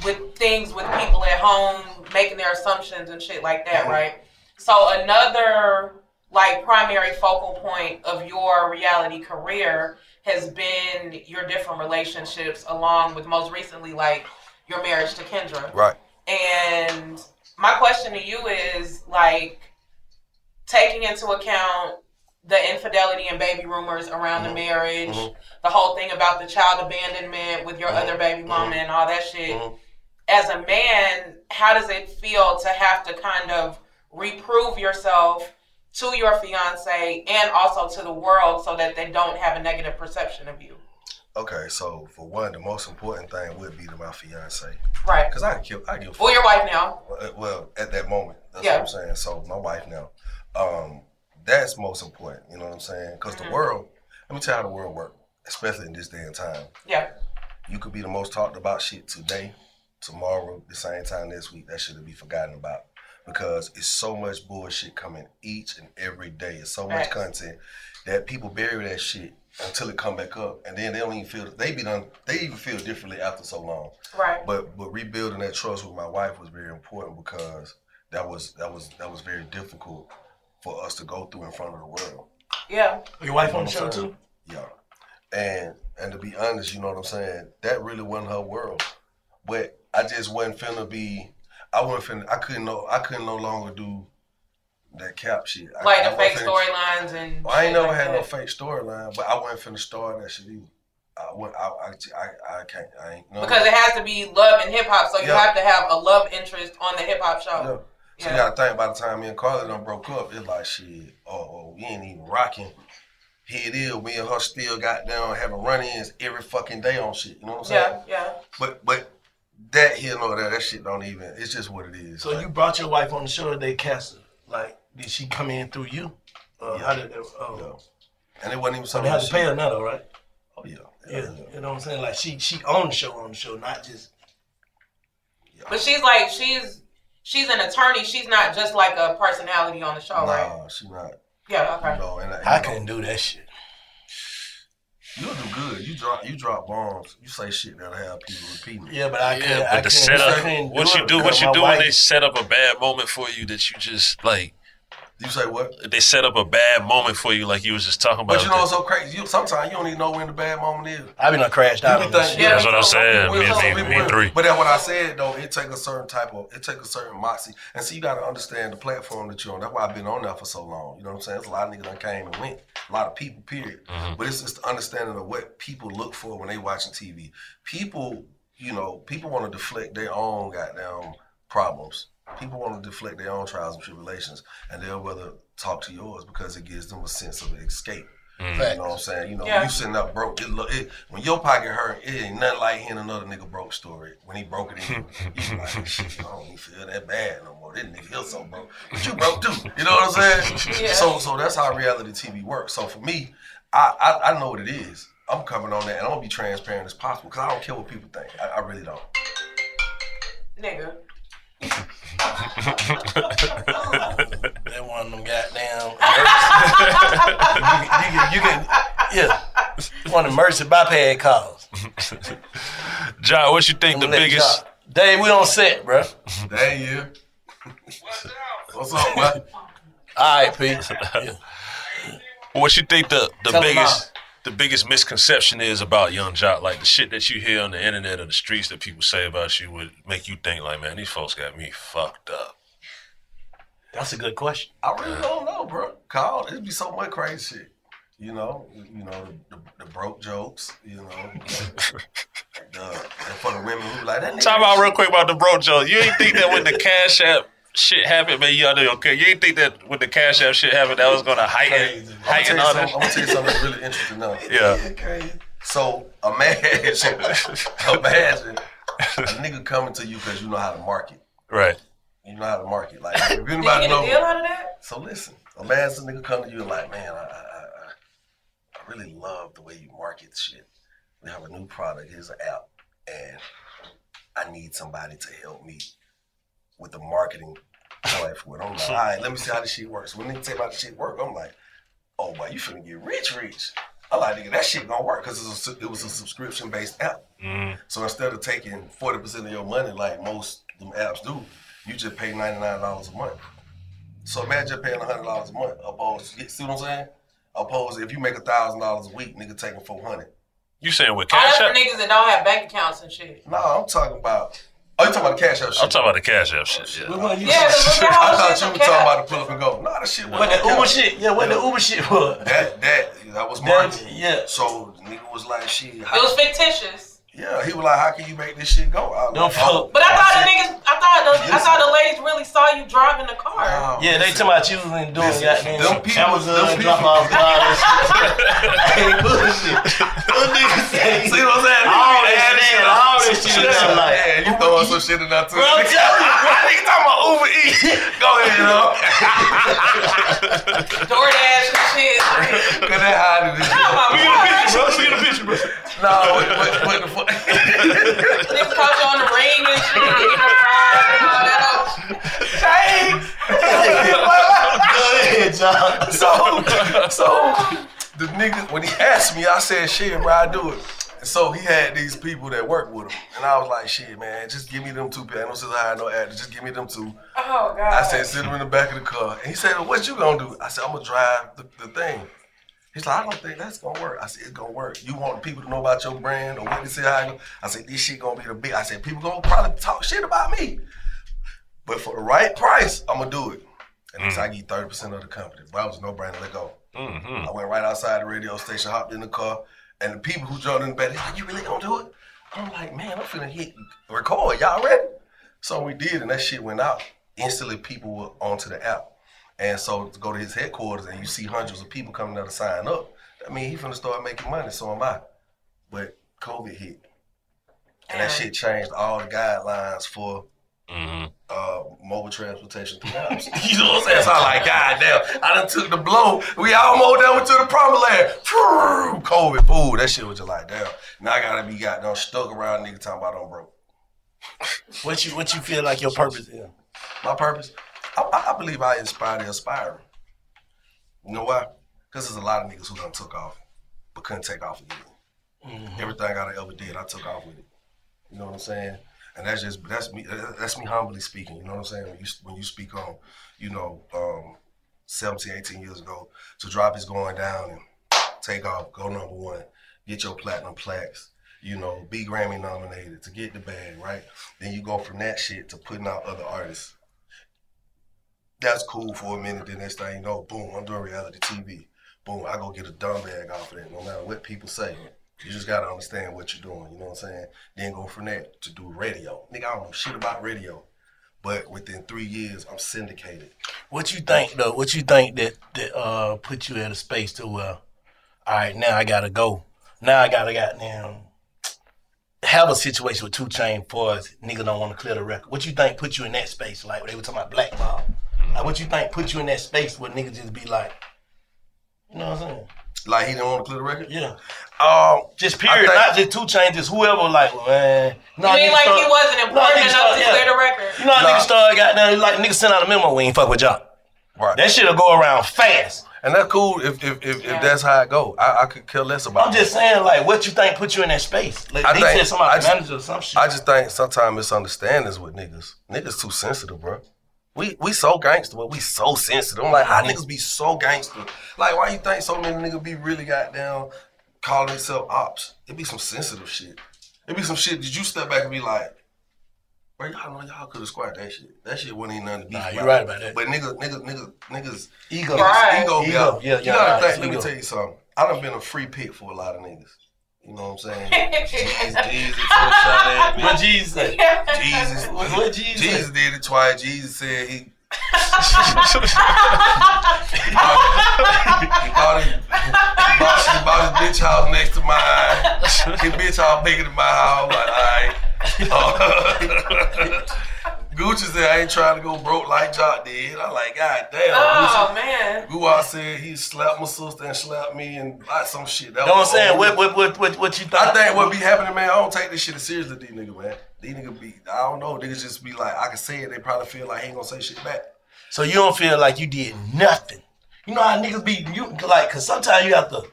with things with people at home making their assumptions and shit like that, Mhm. right? So another like primary focal point of your reality career has been your different relationships, along with most recently like your marriage to Kendra. Right. And my question to you is like taking into account the infidelity and baby rumors around the marriage, Mhm. the whole thing about the child abandonment with your Mhm. other baby mama Mhm. and all that shit. Mhm. As a man, how does it feel to have to kind of reprove yourself to your fiance and also to the world so that they don't have a negative perception of you? Okay, so for one, the most important thing would be to my fiance. Right. Because I give, I give. Well, your wife now. Well, at that moment, that's Yeah. what I'm saying. So my wife now, um, that's most important. You know what I'm saying? Because Mhm. the world, let me tell you how the world works, especially in this day and time. Yeah. You could be the most talked about shit today, tomorrow, the same time next week. That should be forgotten about because it's so much bullshit coming each and every day. It's so much Facts. content that people bury that shit until it come back up, and then they don't even feel they be done. They even feel differently after so long. Right. But but rebuilding that trust with my wife was very important because that was that was that was very difficult for us to go through in front of the world. Yeah. Your wife You know on the show saying? too? Yeah. And and to be honest, you know what I'm saying, that really wasn't her world. But I just wasn't finna be I wasn't finna I couldn't no I couldn't no longer do that cap shit. I- Like I the wasn't fake storylines and Well, I ain't shit never like had no fake storyline, but I wasn't finna start that shit either. I went I I I, I can't I ain't no Because it has to be love and hip hop, so you have to have a love interest on the hip hop show. Yeah. So you gotta think by the time me and Karlie done broke up, it's like shit, oh, oh we ain't even rocking. Here it is, me and her still got down having run-ins every fucking day on shit. You know what I'm saying? Yeah, yeah. But but that here no that that shit don't even it's just what it is. So you brought your wife on the show today, Cassie. Like, did she come in through you? Uh, How did that? Oh. And it wasn't even something they had she- to pay her now, though, right? Oh yeah. Yeah, you know what I'm saying? Like she she owned the show on the show, not just But she's like she's she's an attorney. She's not just like a personality on the show, right? Nah, she not. Yeah, okay. You know, and I, I couldn't do that shit. You'll do good. You drop you drop bombs. You say shit that'll have people repeating. Yeah, but I Yeah, couldn't. but I the couldn't, setup, what you do, what you do when they set up a bad moment for you that you just like. You say what? They set up a bad moment for you, like you was just talking about. But you know what's so crazy? You sometimes you don't even know when the bad moment is. I've been done crashed out You on be this thinking- That's what I'm saying. We- Me we- me- me and three. But then what I said though, it take a certain type of, it take a certain moxie. And see, you got to understand the platform that you're on. That's why I've been on there for so long. You know what I'm saying? It's a lot of niggas that came and went. A lot of people, period. Mm-hmm. But it's just the understanding of what people look for when they watching TV. People, you know, people want to deflect their own goddamn problems. People want to deflect their own trials and tribulations, and they'll rather talk to yours because it gives them a sense of escape. Mm. You know what I'm saying? You know, Yeah. you sitting up broke. It look, it, when your pocket hurt, it ain't nothing like hearing another nigga broke story. When he broke it in, you like, shit, I don't even feel that bad no more. This nigga feel so broke. But you broke too. You know what I'm saying? Yeah. So so that's how reality TV works. So for me, I, I I know what it is. I'm coming on that and I'm gonna be transparent as possible because I don't care what people think. I, I really don't. Nigga. They one of them goddamn. you, can, you can, yeah. One of the mercy bypass calls. John, what you think the biggest? Dave, we on set, bro. Dang you. What's up, man? All right, peace. What you think the the Tell 'em biggest the biggest misconception is about Young Joc? Like the shit that you hear on the internet or the streets that people say about you would make you think like, man, these folks got me fucked up. That's a good question. I really don't know, bro. Call it'd be so much crazy shit. You know, you know the, the, the broke jokes. You know, the, for the women who like that. Talk about real quick about the bro Joe. You ain't think that when the Cash App shit happened, man, you under okay. You ain't think that when the Cash App shit happened, that was gonna heighten I'm heighten gonna all tell that. you something, I'm gonna tell you something that's really interesting now. Yeah. So imagine, imagine a nigga coming to you because you know how to market. Right. You know how to market. Like if Did you anybody get a know. deal out of that? So listen, imagine a nigga come to you and like, man, I, I, I, I really love the way you market shit. We have a new product. Here's an app, and I need somebody to help me with the marketing plan for it. I'm like, all right, let me see how this shit works. When they tell me how this shit work, I'm like, oh boy, you finna get rich, rich. I like nigga, that shit gonna work because it, was a- it was a subscription based app. Mm. So instead of taking forty percent of your money like most them apps do, you just pay ninety nine dollars a month. So imagine paying hundred dollars a month. Opposed, to, see what I'm saying? Opposed, to if you make thousand dollars a week, nigga taking four hundred. You saying with Cash that's App? for niggas that don't have bank accounts and shit. No, I'm talking about. Oh, you talking about the cash app shit? I'm talking about the Cash App shit. Yeah. Yeah, but look at I thought you on were cash. talking about the pull up and go. No, that shit was What the Uber shit? Yeah, what the Uber shit was? That that that was That- marketing. yeah. So the nigga was like, shit. It was fictitious. Yeah, he was like, how can you make this shit go? I was Don't like, oh. But I thought the said, niggas, I thought the, I thought the ladies really saw you driving the car. Oh, Yeah, they talking about you and doing Listen, goddamn them people- Amazon them drop people- off cars. Ain't bullshit. Those niggas say See what I'm saying? all Nigga, this shit, all this shit in there, like. Yeah, you throwing some shit in there too. Bro, I'm Nigga, telling you, nigga talking about Uber Eats. Go ahead, you know. DoorDash and shit. Cause that high to this. Oh, my We get a picture, bro. We get a picture, bro. No, the fuck? Niggas you on the ring and shit. That. Go ahead, John. so, so the nigga when he asked me, I said, "Shit, bro, I do it." And so he had these people that work with him, and I was like, "Shit, man, just give me them two pianos. Since I had no actor, just give me them two. Oh, God. I said, "Sit them in the back of the car." And he said, well, "What you gonna do?" I said, "I'm gonna drive the, the thing." He's like, "I don't think that's gonna work." I said, "It's gonna work. You want people to know about your brand or what they say I said, "This shit gonna be the big." I said, "People gonna probably talk shit about me." But for the right price, I'm gonna do it. And said, mm. I get 30% of the company. But I was no brainer, let go. Mm-hmm. I went right outside the radio station, hopped in the car, and the people who joined in the bed, they like, you really gonna do it? I'm like, man, I'm finna hit record. Y'all ready? So we did, and that shit went out. Instantly, people were onto the app. And so to go to his headquarters and you see hundreds of people coming there to sign up, I mean, he finna start making money, so am I. But COVID hit. And that shit changed all the guidelines for uh, mobile transportation through you know what I'm saying? So I'm like, God damn, I done took the blow. We almost done to the promised land. Phew, COVID, boo. That shit was just like, damn. Now I gotta be goddamn stuck around nigga talking about I'm broke. What you what you feel like your purpose is? My purpose? I, I- believe I inspire the aspiring. You know why? Because there's a lot of niggas who done took off, but couldn't take off again. Everything I ever did, I took off with it. You know what I'm saying? And that's just that's me. That's me humbly speaking. You know what I'm saying? When you when you speak on, you know, um, 17, 18 years ago, to drop is going down and take off, go number one, get your platinum plaques. You know, be Grammy nominated to get the bag, right? Then you go from that shit to putting out other artists. That's cool for a minute. Then next thing you know, boom, I'm doing reality TV. Boom, I go get a dumb bag off of that. No matter what people say, you just gotta understand what you're doing. You know what I'm saying? Then go from that to do radio. Nigga, I don't know shit about radio, but within three years, I'm syndicated. What you think though? What you think that that uh put you in a space to where all right, now I gotta go. Now I gotta goddamn have a situation with 2 Chainz for. Nigga don't want to clear the record. What you think put you in that space? Like they were talking about blackball. Like what you think put you in that space where nigga just be like, you know what I'm saying? Like he didn't want to clear the record? Yeah. Um, just period, not just 2 Chainz. whoever. Like man, No, You mean like he wasn't important enough to clear the record? You know how niggas started goddamn like niggas send out a memo we ain't fuck with y'all. Right. That shit'll go around fast. And that's cool if if if, if that's how it go. I, I could care less about. I'm just saying, like, what you think put you in that space? Like, I they think- said somebody I just- manager or some shit. I just think sometimes misunderstandings with niggas. Niggas too sensitive, bro. We we so gangster, but we so sensitive. I'm like, how niggas be so gangster? Like, why you think so many niggas be really goddamn calling themselves ops? It be some sensitive shit. It be some shit. Did you step back and be like, bro, y'all know y'all could have squared that shit. That shit wasn't even nothing to be. Nah, you right about that. But niggas, niggas, niggas, niggas, Ego. niggas, Right. ego, be Ego, out. yeah, you yeah, gotta right, think. it's Let me tell you something. I done been a free pick for a lot of niggas. You know what I'm saying? Jesus, Jesus, took a shot at me. What Jesus say? Jesus, What- what Jesus Jesus did it twice. Jesus said he. he bought his, he bought, he bought his bitch house next to mine. His bitch house bigger than my house. Like, alright. Gucci said, I ain't trying to go broke like Joc did. I'm like, God damn. Oh Gucci. man. Gucci said he slapped my sister and slapped me and like some shit. That You know what I'm saying? What, what, what, what, what you think? I think what be happening, man, I don't take this shit as seriously, these niggas, man. These niggas be, I don't know, niggas just be like, I can say it, they probably feel like he ain't gonna say shit back. So you don't feel like you did nothing. You know how niggas be, you like, cause sometimes you have to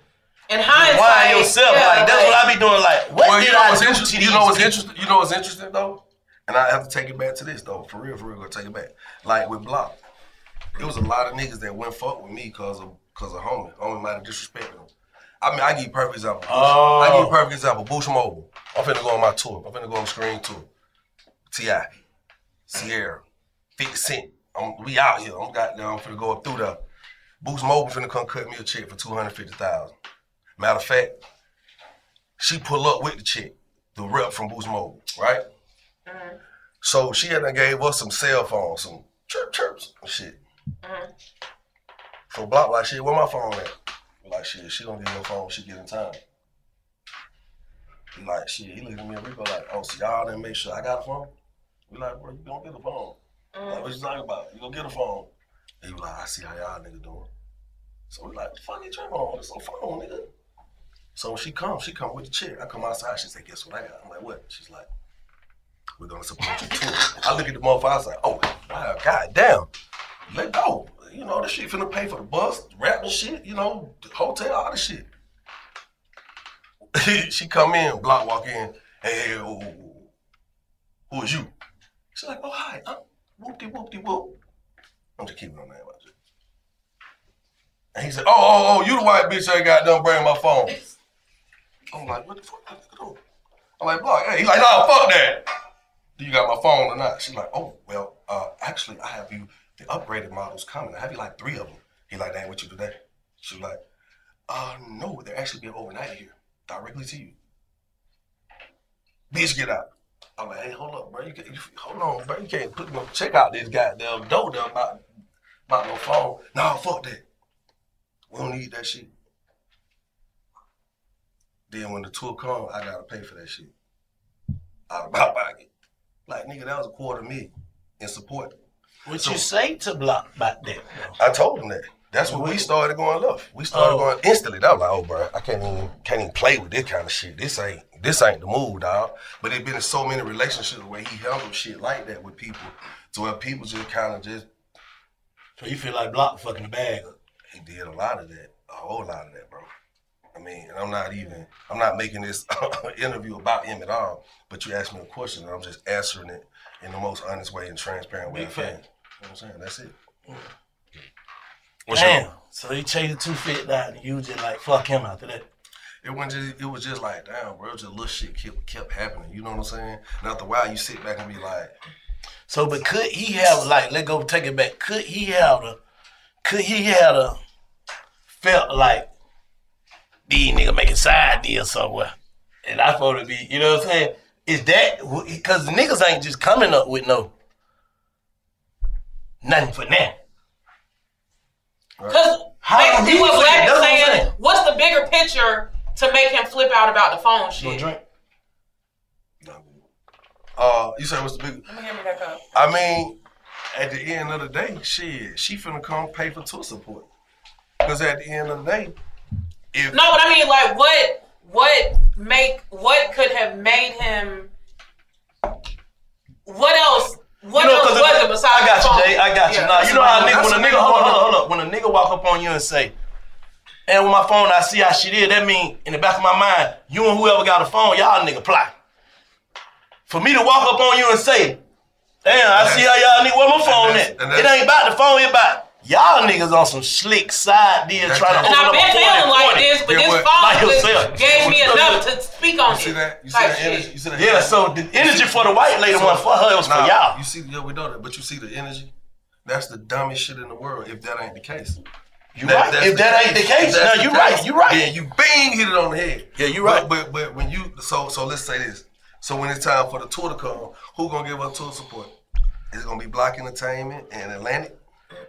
In hindsight, wind yourself. yeah, like, that's what I be doing. Like, what well, did you know I what's do interesting? to You know what's these interesting? You know what's interesting though? And I have to take it back to this though. For real, for real, gonna take it back. Like with Block, it was a lot of niggas that went fuck with me cause of cause of homie. Homie might have disrespected him. I mean, I give you a perfect example. Oh. I give you a perfect example. Boost Mobile. I'm finna go on my tour. I'm finna go on screen tour. T.I., Ciara, 50 Cent. I'm, we out here. I'm goddamn, I'm finna go up through there. Boost Mobile finna come cut me a check for 250000 Matter of fact, she pull up with the chick, the rep from Boost Mobile, right? So she had done gave us some cell phones, some chirp chirps and shit. So Block like shit, where my phone at? Like shit, she don't get no phone, she get in time. He like shit, he looking at me and Rico like, oh, so y'all didn't make sure I got a phone? We like, bro, you gonna get a phone. Like, what you talking about? You gonna get a phone. He was like, I see how y'all nigga doing. So we like, fuck you trying on? It's a phone, nigga. So when she come, she come with the chick. I come outside, she say, guess what I got? I'm like, what? She's like, we're gonna support your tour. I look at the motherfucker, I was like, oh, wow, god damn. Let go. You know, this shit finna pay for the bus, rap and shit, you know, hotel, all the shit. she come in, block walk in, hey, hey, oh, who is you? She's like, oh, hi, I'm whoop-de whoop-de whoop. I'm just keeping on that. And he said, oh, oh, oh, you the white bitch that ain't got done bringing my phone. I'm like, what the fuck? that nigga doing? I'm like, block, hey, he's like, no, fuck that. Do you got my phone or not? She's like, oh, well, uh, actually, I have you, the upgraded model's coming. I have you like three of them. He like, ain't what you today. She was like, uh, no, they're actually being overnight here, directly to you. Bitch, get out. I'm like, hey, hold up, bro. You can't, you, hold on, bro. You can't put no check out this goddamn door there about, about no phone. Nah, fuck that. We don't need that shit. Then when the tour come, I gotta pay for that shit. Out of my pocket. Like, nigga, that was a quarter of me in support. What So- you say to Block about that? I told him that. That's when we started going left. We started Oh. going instantly. That was like, oh, bro, I can't even can't even play with this kind of shit. This ain't this ain't the move, dog. But it been in so many relationships where he handled shit like that with people, to where people just kind of just. So you feel like Block fucking the bag? He did a lot of that, a whole lot of that, bro. I mean, and I'm not even, I'm not making this uh, interview about him at all. But you asked me a question, and I'm just answering it in the most honest way and transparent way I Big can. You fact. know what I'm saying? That's it. What's Damn. your- So he chased two fit down and you just like fuck him after that. It wasn't just, it was just like, damn, bro, just little shit kept, kept happening. You know what I'm saying? And after a while, you sit back and be like, So, but could he have like let go take it back? Could he have a? Could he have a? Felt like these nigga making side deals somewhere, and I thought it'd be. You know what I'm saying? Is that because the niggas ain't just coming up with no nothing for now? Cause How Basically, he what flip? Black is saying, saying. what's the bigger picture to make him flip out about the phone shit? drink? Uh, you said what's the big? Let me hand me that cup. I mean, at the end of the day, shit, she finna come pay for tour support. Cause at the end of the day, if No, but I mean, like, what, what make, what could have made him? What else? What you know, else 'cause was it besides I got the phone? you, Jay. I got you. Yeah. Now, you know how nigga, when a a nigga, nigga, hold on, hold on. hold on. When a nigga walk up on you and say, and with my phone, I see how shit is, that mean, in the back of my mind, you and whoever got a phone, y'all nigga plot. For me to walk up on you and say, damn, I see how y'all nigga, where my phone at? It ain't about the phone, it about y'all niggas on some slick side deal trying to And open I've up a been 40 feeling like this, but this what? By phone gave me enough to speak on You see it. that? You see Type that shit. energy? You see that? Yeah, so the energy for the white lady wasn't for her, it was for y'all. You see, yeah, we know that, but you see the energy. That's the dumbest shit in the world. If that ain't the case, You right. If that ain't the case, now the you right, case, you right. Then you bang hit it on the head. Yeah, you right. But, but but when you so so let's say this. So when it's time for the tour to come, who gonna give us tour support? Is it gonna be Block Entertainment and Atlantic?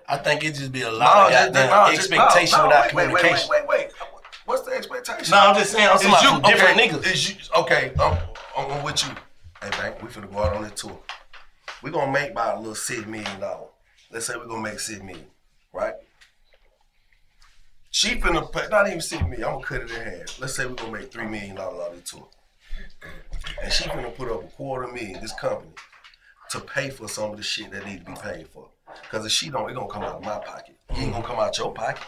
I think it just be a No, lot of just- goddamn no, expectation no, no, without wait, wait, wait, communication. Wait, wait, wait. What's the expectation? No, I'm just saying, I'm talking you- different okay, niggas. Is you okay? I'm, I'm, I'm with you. Hey, bank, we finna go out on this tour. We gonna make about a little six million dollars. Let's say we gonna make six million, right? She finna pay, not even six million. I'm gonna cut it in half. Let's say we gonna make three million dollars out of this tour, and she finna put up a quarter million. This company to pay for some of the shit that need to be paid for. Cause if she don't, it gonna come out of my pocket. It ain't gonna come out your pocket.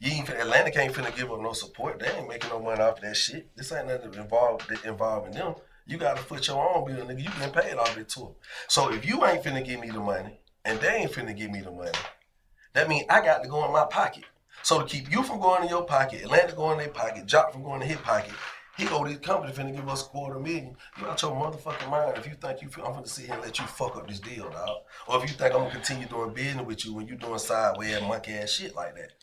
You ain't Atlantic ain't finna give up no support. They ain't making no money off that shit. This ain't nothing involved involving them. You gotta foot your own bill, nigga. You getting paid off that tour. So if you ain't finna give me the money and they ain't finna give me the money, that means I got to go in my pocket. So to keep you from going in your pocket, Atlantic going in their pocket, Joc from going in his pocket, he to this company finna give us a quarter million. You out your motherfucking mind if you think you feel I'm finna sit here and let you fuck up this deal, dog. Or if you think I'm gonna continue doing business with you when you doing sideways monkey ass shit like that.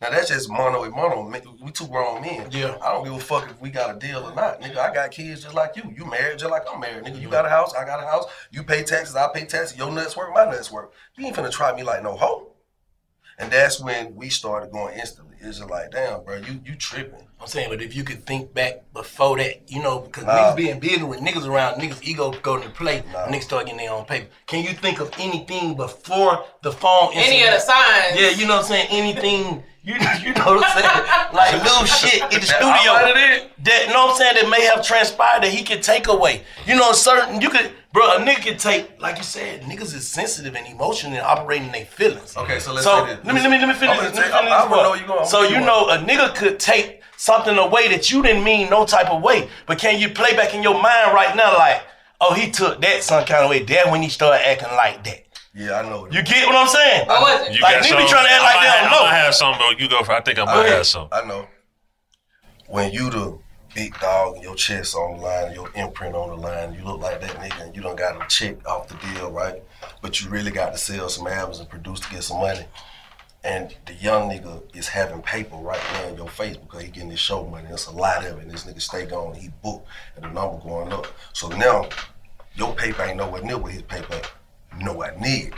Now that's just mono with mono. We two grown men. Yeah. I don't give a fuck if we got a deal or not, nigga. I got kids just like you. You married just like I'm married, nigga. You got a house, I got a house. You pay taxes, I pay taxes. Your nuts work, my nuts work. You ain't finna try me like no hoe. And that's when we started going instantly. It's just like, damn, bro, you you tripping. I'm saying, but if you could think back before that, you know, because Nah. niggas being business with niggas around, niggas ego go to play, niggas start getting their own paper. Can you think of anything before the phone? Any of the signs. Yeah, you know what I'm saying. Anything. You, you know what I'm saying? Like little shit in the studio. I That you know what I'm saying that may have transpired that he could take away. You know, certain you could, bro. A nigga could take, like you said, niggas is sensitive and emotional and operating their feelings. Okay, so let's so say this. let me let me let me finish. I'm gonna me take- finish I- I this know you going- So you you know, a nigga could take something away that you didn't mean no type of way, but can you play back in your mind right now, like, oh, he took that some kind of way. That when he started acting like that. Yeah, I know. You get what I'm saying? What was it? You like got nigga some- be trying to act I like that. they have- don't I know. might have some, bro. you go for. I think I might Go ahead. have some. I know. When you the big dog, your chest on the line, your imprint on the line, you look like that nigga, and you don't got a check off the deal, right? But you really got to sell some albums and produce to get some money. And the young nigga is having paper right now in your face because he getting his show money. There's a lot of it. And this nigga stay gone. He booked, and the number going up. So now, your paper ain't nowhere near what his paper ain't nowhere near.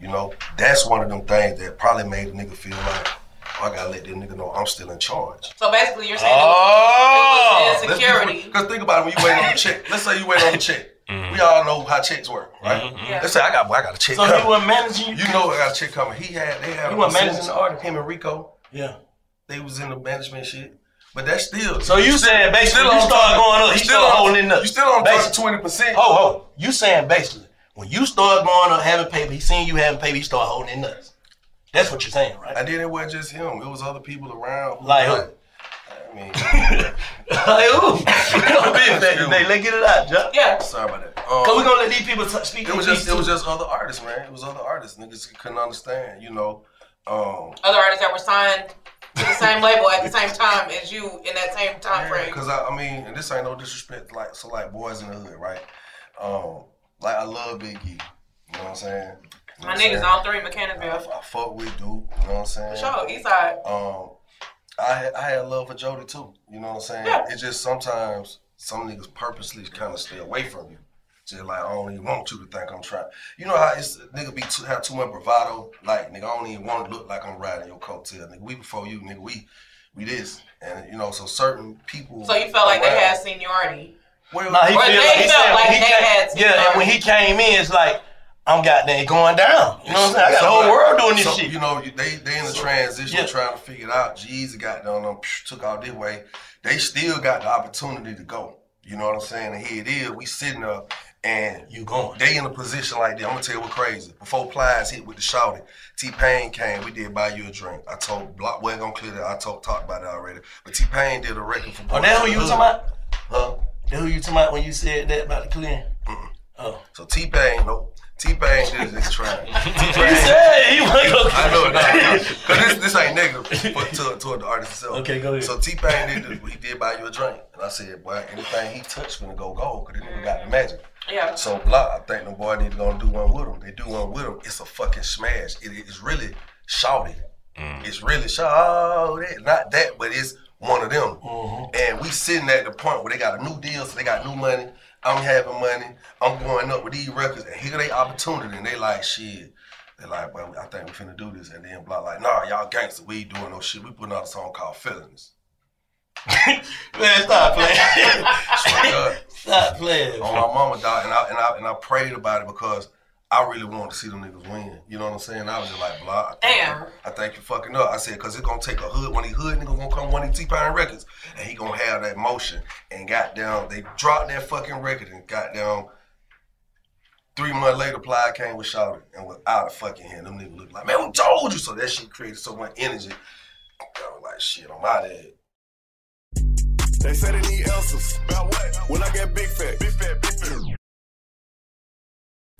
You know, that's one of them things that probably made a nigga feel like, oh, I gotta let this nigga know I'm still in charge. So basically, you're saying Oh! it was insecurity. Because think about it when you wait on the check. Let's say you wait on the check. Mm-hmm. We all know how checks work, right? Mm-hmm. Yeah. Let's say I got, boy, I got a check So coming. he wasn't managing you. You know I got a check coming. He had, they had He wasn't managing percentage- the artist. Him and Rico, Yeah. they was in the management shit. But that's still. So you still- saying basically you start target. going up, he still start holding it up. You still on Basically. twenty percent. Ho ho. You saying basically when you start going up having paper, he seen you having paper, he start holding it nuts. That's what you're saying, right? I didn't. it wasn't just him. It was other people around. Like who Like who? I mean, Like who? Big fat today. Let's get it out, John. Yeah. sorry about that. Cause Um, we gonna let these people t- speak. It was just peace, it was just other artists, man. It was other artists. Niggas couldn't understand, you know. Um Other artists that were signed to the same label at the same time as you in that same time frame. Because I, I mean, and this ain't no disrespect, like so like Boyz N da Hood, right? Um, like I love Big E. You know what I'm saying? You know My niggas saying? on three Mechanicsville. I fuck with Duke, you know what I'm saying? For sure, Eastside. Um, I had, I had love for Jody too. You know what I'm saying? Yeah. It's just sometimes some niggas purposely kind of stay away from you. Just like I don't even want you to think I'm trying. You know how it's nigga be too, have too much bravado. Like nigga, I don't even want to look like I'm riding your coattail. Nigga, we before you, nigga. We we this, and you know, so certain people. So you felt like they had seniority. Well, Nah, he Or feel they he felt said like he they came, had yeah, and when he came in, it's like I'm goddamn going down. You know what I'm saying? I got the whole world doing this so, shit. You know, they they in the So, transition yeah. trying to figure it out. Jeezy got down them um, took out their way. They still got the opportunity to go. You know what I'm saying? And here it is. We sitting up and you going. They in a position like that. I'm gonna tell you what crazy. Before Plies hit with the shouting, T Pain came. We did buy you a drink. I told Block wasn't gonna clear that. I told talked about it already. But T Pain did a record for. Oh, that who you talking about? Huh? That who you talking about when you said that about the clearing? Oh. So T Pain, no. T Pain did his trying. He said he wasn't gonna- I know it. No, Cause this, this ain't negative but to, toward the artist itself. Okay, go ahead. So T Pain did this, he did buy you a drink, and I said, boy, anything he touched finna go gold, cause this nigga got the magic. Yeah. So Block, I think the boy need to go and do one with him. They do one with him. It's a fucking smash. It is really Shawty. Mm. It's really Shawty. Not that, but it's one of them. Mm-hmm. And we sitting at the point where they got a new deal, so they got new money. I'm having money. I'm going up with these records, and here they opportunity, and they like shit. They like, well, I think we finna do this, and then Block like, nah, y'all gangster, we ain't doing no shit. We putting out a song called Feelings. Man, stop playing. Swear to God. Stop playing. On my mama died, and I and I and I prayed about it because I really wanted to see them niggas win. You know what I'm saying? I was just like, blah. I think, Damn. I think you fucking up. I said, cause it's gonna take a hood. One of these hood niggas gonna come one of these T-Pain records, and he gonna have that motion. And got down, they dropped that fucking record and got down. Three months later, Plies came with Shawty and was out of fucking hand. Them niggas looked like, man, we told you. So that shit created so much energy. I was like, shit, I'm out of here. They said they need answers. About what? When I get big fat. Big fat, big fat.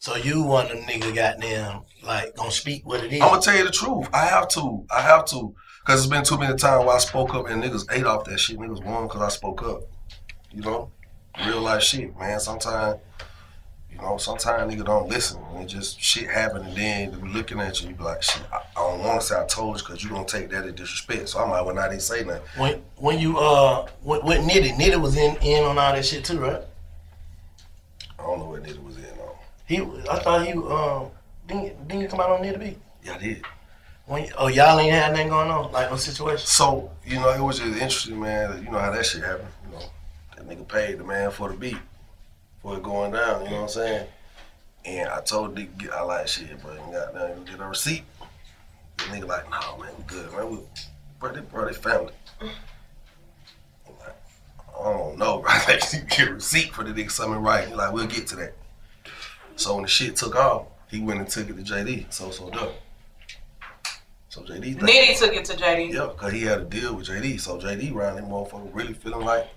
So you want a nigga goddamn like gonna speak what it is? I'm gonna tell you the truth. I have to. I have to. Cause it's been too many times where I spoke up and niggas ate off that shit. Niggas won because I spoke up. You know, real life shit, man. Sometimes, you know, sometimes nigga don't listen and it just shit happen and then they be looking at you, you be like, shit. I, I don't want to say I told you because you gonna take that as disrespect. So I'm like, well, I didn't say nothing. When when you uh with, with Nitti, Nitti was in in on all that shit too, right? I don't know what nigga was. He I thought he um didn't didn't you come out on Nitti B? Yeah, I did. When oh y'all ain't had nothing going on like no situation. So you know, it was just interesting, man. You know how that shit happened. You know, that nigga paid the man for the beat, for it going down. You know what I'm saying? And I told the nigga, I like shit, got down, you get a receipt. The nigga like, nah, man, we good, man. We, bro, they, bro, they family. I'm like, I don't know, bro. Like, you get a receipt for the nigga something right. Like, we'll get to that. So when the shit took off, he went and took it to JD. So so dope. So JD. think- Nitti took it to JD. Yeah, because he had a deal with JD. So JD around that motherfucker really feeling like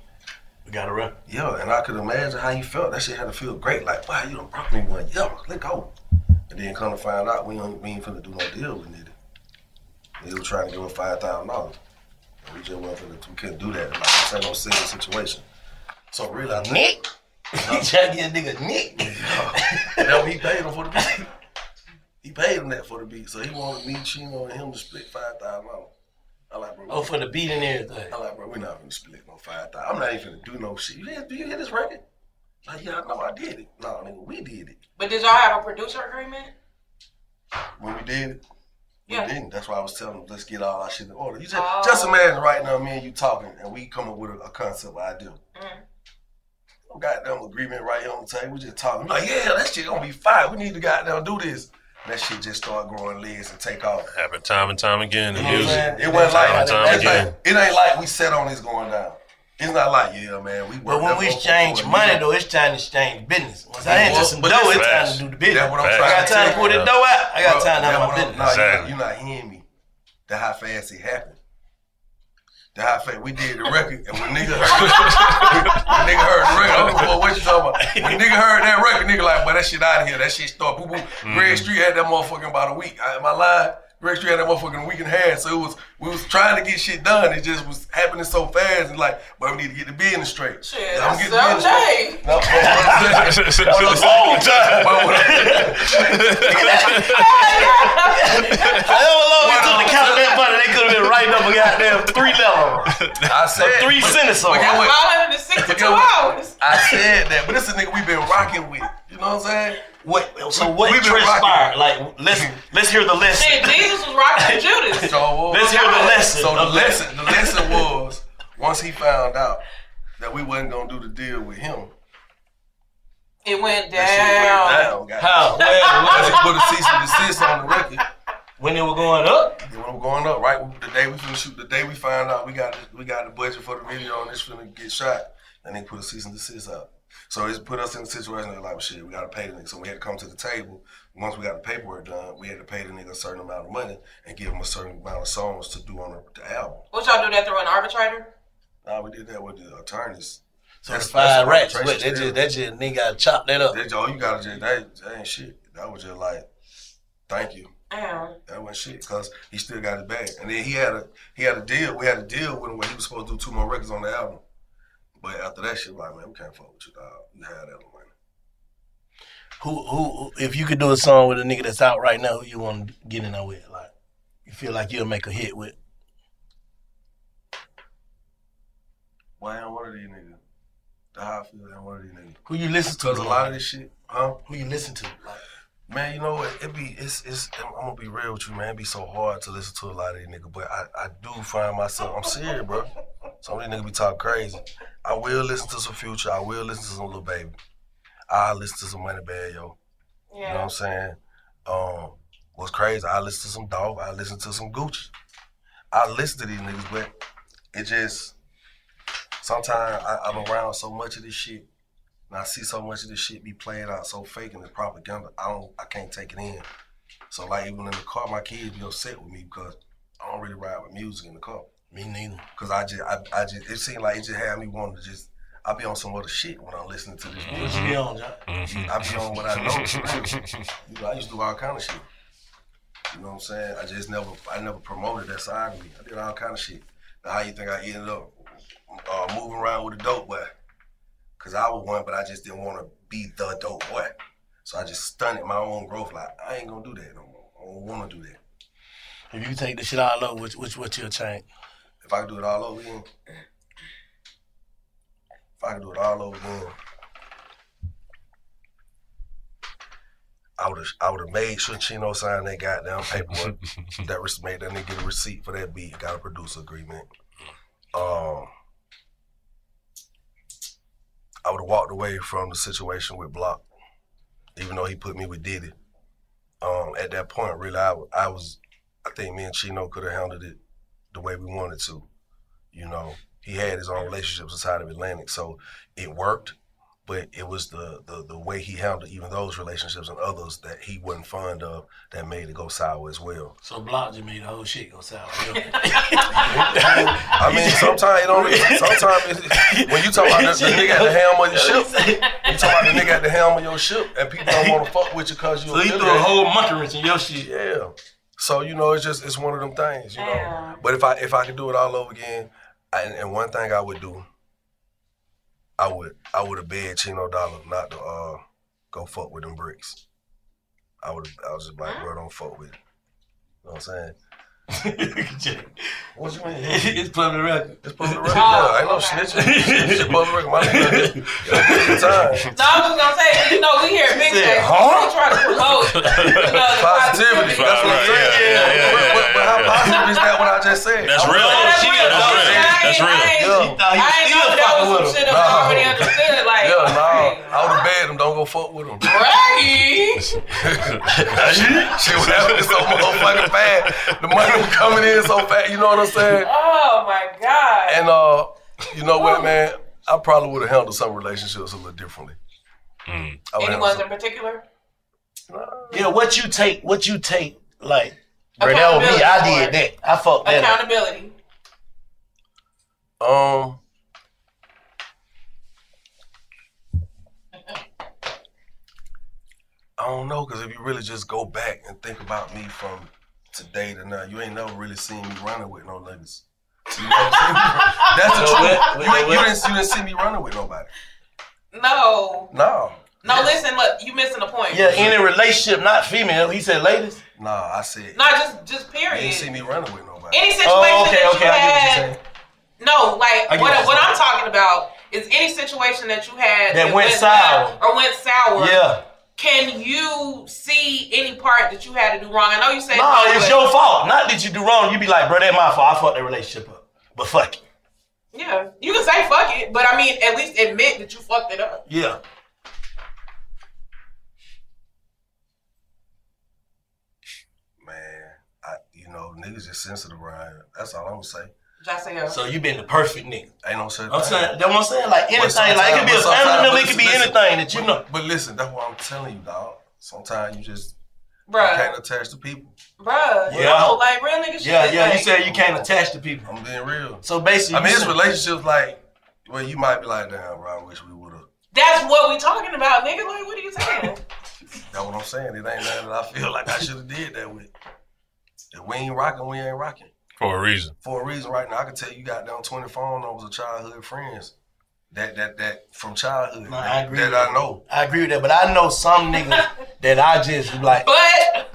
we got to run. Yeah, and I could imagine how he felt. That shit had to feel great. Like, wow, you done brought me one. Yeah, let go. And then come to find out we ain't, we ain't finna do no deal with Nitti. He was trying to give him five thousand dollars. We just wasn't finna, we couldn't do that. Like, this ain't no silly situation. So really, I think, Nick. He trying to get a nigga Nick. That's what he paid him for the beat. He paid him that for the beat. So he wanted me, Chino, and him to split five thousand dollars. I like, bro. Oh, for the beat and everything. I like, bro, we're not gonna split no five thousand. I'm not even gonna do no shit. You hear, do you hear this record? Like, yeah, I know I did it. No, nigga, we did it. But did y'all have a producer agreement? When we did it, we Yeah. didn't. That's why I was telling them, let's get all our shit in order. You just, Oh. just imagine right now, me and you talking, and we come up with a, a concept idea. Mm. No goddamn agreement right here on the table. We just talking. Like, yeah, that shit gonna be fine. We need to goddamn do this. And that shit just start growing legs and take off. Happened time and time again. You know what music. It wasn't like, time and time it's again. like- it ain't like we set on this going down. It's not like, yeah, man, we But when we motherfucker exchange money though, it's time to exchange business. Once I Well, enter some but dough, it's time to do the business. That's what I'm trying I got to time to tell put you. the dough out. I got Bro, time to have my business. nah, you Exactly. not- You're not hearing me. That how fast it happened. How fast we did the record, and when nigga heard, when nigga heard the record, I don't know what you talking about. When nigga heard that record, nigga like, but that shit out of here. That shit start boo boo. Mm-hmm. Greg Street had that motherfucker about a week. I, am I lying? Greg Street had that motherfucker in a week and a half. So it was we was trying to get shit done. It just was happening so fast. And like, but we need to get the business straight. Shit, I'm getting the business straight. No, but what I'm saying- It's time. I'm- However long it took to count that money, they could have been writing up a goddamn three level. I said three but- sentences on it. 562 But get what? hours. I said that, but this is a nigga we've been rocking with. You know what I'm saying? What? So We- what we been transpired? Like let's let's hear the lesson. Shit, Jesus was rocking with Judas. So uh, Let's hear the lesson. So the lesson, the lesson was once he found out that we wasn't gonna do the deal with him. It went That shit down. went down. goddamn. How? Where? Because he put a cease and desist on the record. When it was going up? When It was going up right the day we finna shoot. The day we found out we got we got the budget for the video and it's finna get shot, and they put a cease and desist out. So it's put us in a situation where like, shit, we gotta pay the nigga. So we had to come to the table. Once we got the paperwork done, we had to pay the nigga a certain amount of money and give him a certain amount of songs to do on the, the album. What y'all do that through an arbitrator? Nah, we did that with the attorneys. So That's- the five that's rats. arbitration What, that still. just that just nigga gotta chop that up. That, oh, you gotta just that, that ain't shit. That was just like, thank you. Damn. That wasn't shit because he still got his bag. And then he had a he had a deal. We had a deal with him where he was supposed to do two more records on the album. But after that shit, like man, we can't fuck with you, dog. Had. Who who if you could do a song with a nigga that's out right now, who you want to get in there with? Like you feel like you'll make a hit with? Why ain't one of these niggas? I feel. Ain't one of these niggas. Who you listen to? Cause a lot of this shit, huh? Who you listen to? Like, Man, you know what? It be it's it's. I'm gonna be real with you, man. It be so hard to listen to a lot of these niggas, but I, I do find myself. I'm serious, bro. Some of these niggas be talking crazy. I will listen to some Future. I will listen to some Lil Baby. I listen to some Moneybagg, yo. Yeah. You know what I'm saying? Um, what's crazy? I listen to some Dog. I listen to some Gucci. I listen to these niggas, but it just sometimes I, I'm around so much of this shit, and I see so much of this shit be played out so fake and it's propaganda. I don't, I can't take it in. So like even in the car, my kids be upset with me because I don't really ride with music in the car. Me neither. Cause I just, I, I just, it seemed like it just had me wanting to just. I be on some other shit when I'm listening to this music. What you be on, John? I be on what I know. You know, I used to do all kind of shit. You know what I'm saying? I just never, I never promoted that side of me. I did all kind of shit. Now, how you think I ended up uh, moving around with a dope boy? Cause I was one, but I just didn't want to be the dope boy. So I just stunted my own growth. Like I ain't gonna do that no more. I don't want to do that. If you take the shit all over, which which what you'll change? If I could do it all over again, if I could do it all over again, I would have I would have made sure Chino signed that goddamn paperwork. that was made that nigga get a receipt for that beat. Got a producer agreement. Um, I would have walked away from the situation with Block, even though he put me with Diddy. Um, at that point, really, I, I was, I think me and Chino could have handled it the way we wanted to. You know, he had his own relationships inside of Atlantic, so it worked. But it was the, the the way he handled even those relationships and others that he wasn't fond of that made it go sour as well. So Block just made the whole shit go sour. I mean, sometimes it don't. Sometimes it, when you talk about the, the nigga at the helm of your ship, you talk about the nigga at the helm of your ship, and people don't want to fuck with you because you. So he threw a whole monkey wrench in your shit. Yeah. So you know, it's just it's one of them things, you know. But if I if I could do it all over again, I, and one thing I would do, I would I would have begged Chino Dollar not to uh go fuck with them bricks. I would I was just like, bro, don't fuck with it. You know what I'm saying? What you mean? it's public record. It's public record. yeah, ain't no snitching. It's public record. My nigga, good time. No, I was just gonna say, you know, we here at Big said, Tech, huh? we try to promote, you know, Positivity. That's what I'm saying. But, but, but how positive is that? What I just said? That's real. That's real. That's real. That's real. Yeah. I ain't know that was some shit that was already understood. Like, Yeah, no. I would have begged him, don't go fuck with him. Braggy. Shit was happening so motherfucking fast. The money was coming in so fast, you know what I'm saying? Oh my god. And uh, you know what, man? I probably would have handled some relationships a little differently. I would Any ones in particular? Yeah, what you take, what you take, like, bro, that was me. I did that. I fucked that. up. Accountability. Um. I don't know, cause if you really just go back and think about me from today to now, you ain't never really seen me running with no niggas. You know what I'm saying? That's the truth. You, ain't, you, didn't, you didn't see me running with nobody. No. No. No, listen, look, you missing the point. Yeah, any relationship, not female. He said ladies. Nah, I said. Not just just You period. didn't see me running with nobody. Any oh, situation Oh, okay, that okay, you I get what you're had. No, like what, what I'm talking about is any situation that you had That went sour. or went sour. Yeah. Can you see any part that you had to do wrong? I know you said No, no, it's your fault. Not that you do wrong. You be like, bro, that my fault. I fucked that relationship up. But fuck it. Yeah, you can say fuck it, but I mean, at least admit that you fucked it up. Yeah. Man, I, you know, niggas just sensitive around here. That's all I'm gonna say. Just say So you been the perfect nigga. Ain't no such I'm saying, that's what I'm saying. Like anything, like it could be a sometimes- family member, it could be listen, anything that you but- know. But listen, that's what I'm telling you, dog. Sometimes you just Bruh. you can't attach to people. Bruh, Yeah. no, like real nigga shit. Yeah, yeah. You said you can't attach to people. I'm being real. So basically, I mean, you it's relationships like, well, you might be like, damn, bro, I wish we would have. That's what we talking about, nigga. Like, what are you saying? That's what I'm saying. It ain't nothing that I feel like I should have did that with. If we ain't rocking, we ain't rocking. For a reason. For a reason, right now, I can tell you got down 20 phone numbers of childhood friends. that that that from childhood No, I agree. that with I know. I agree with that, but I know some niggas that I just like. But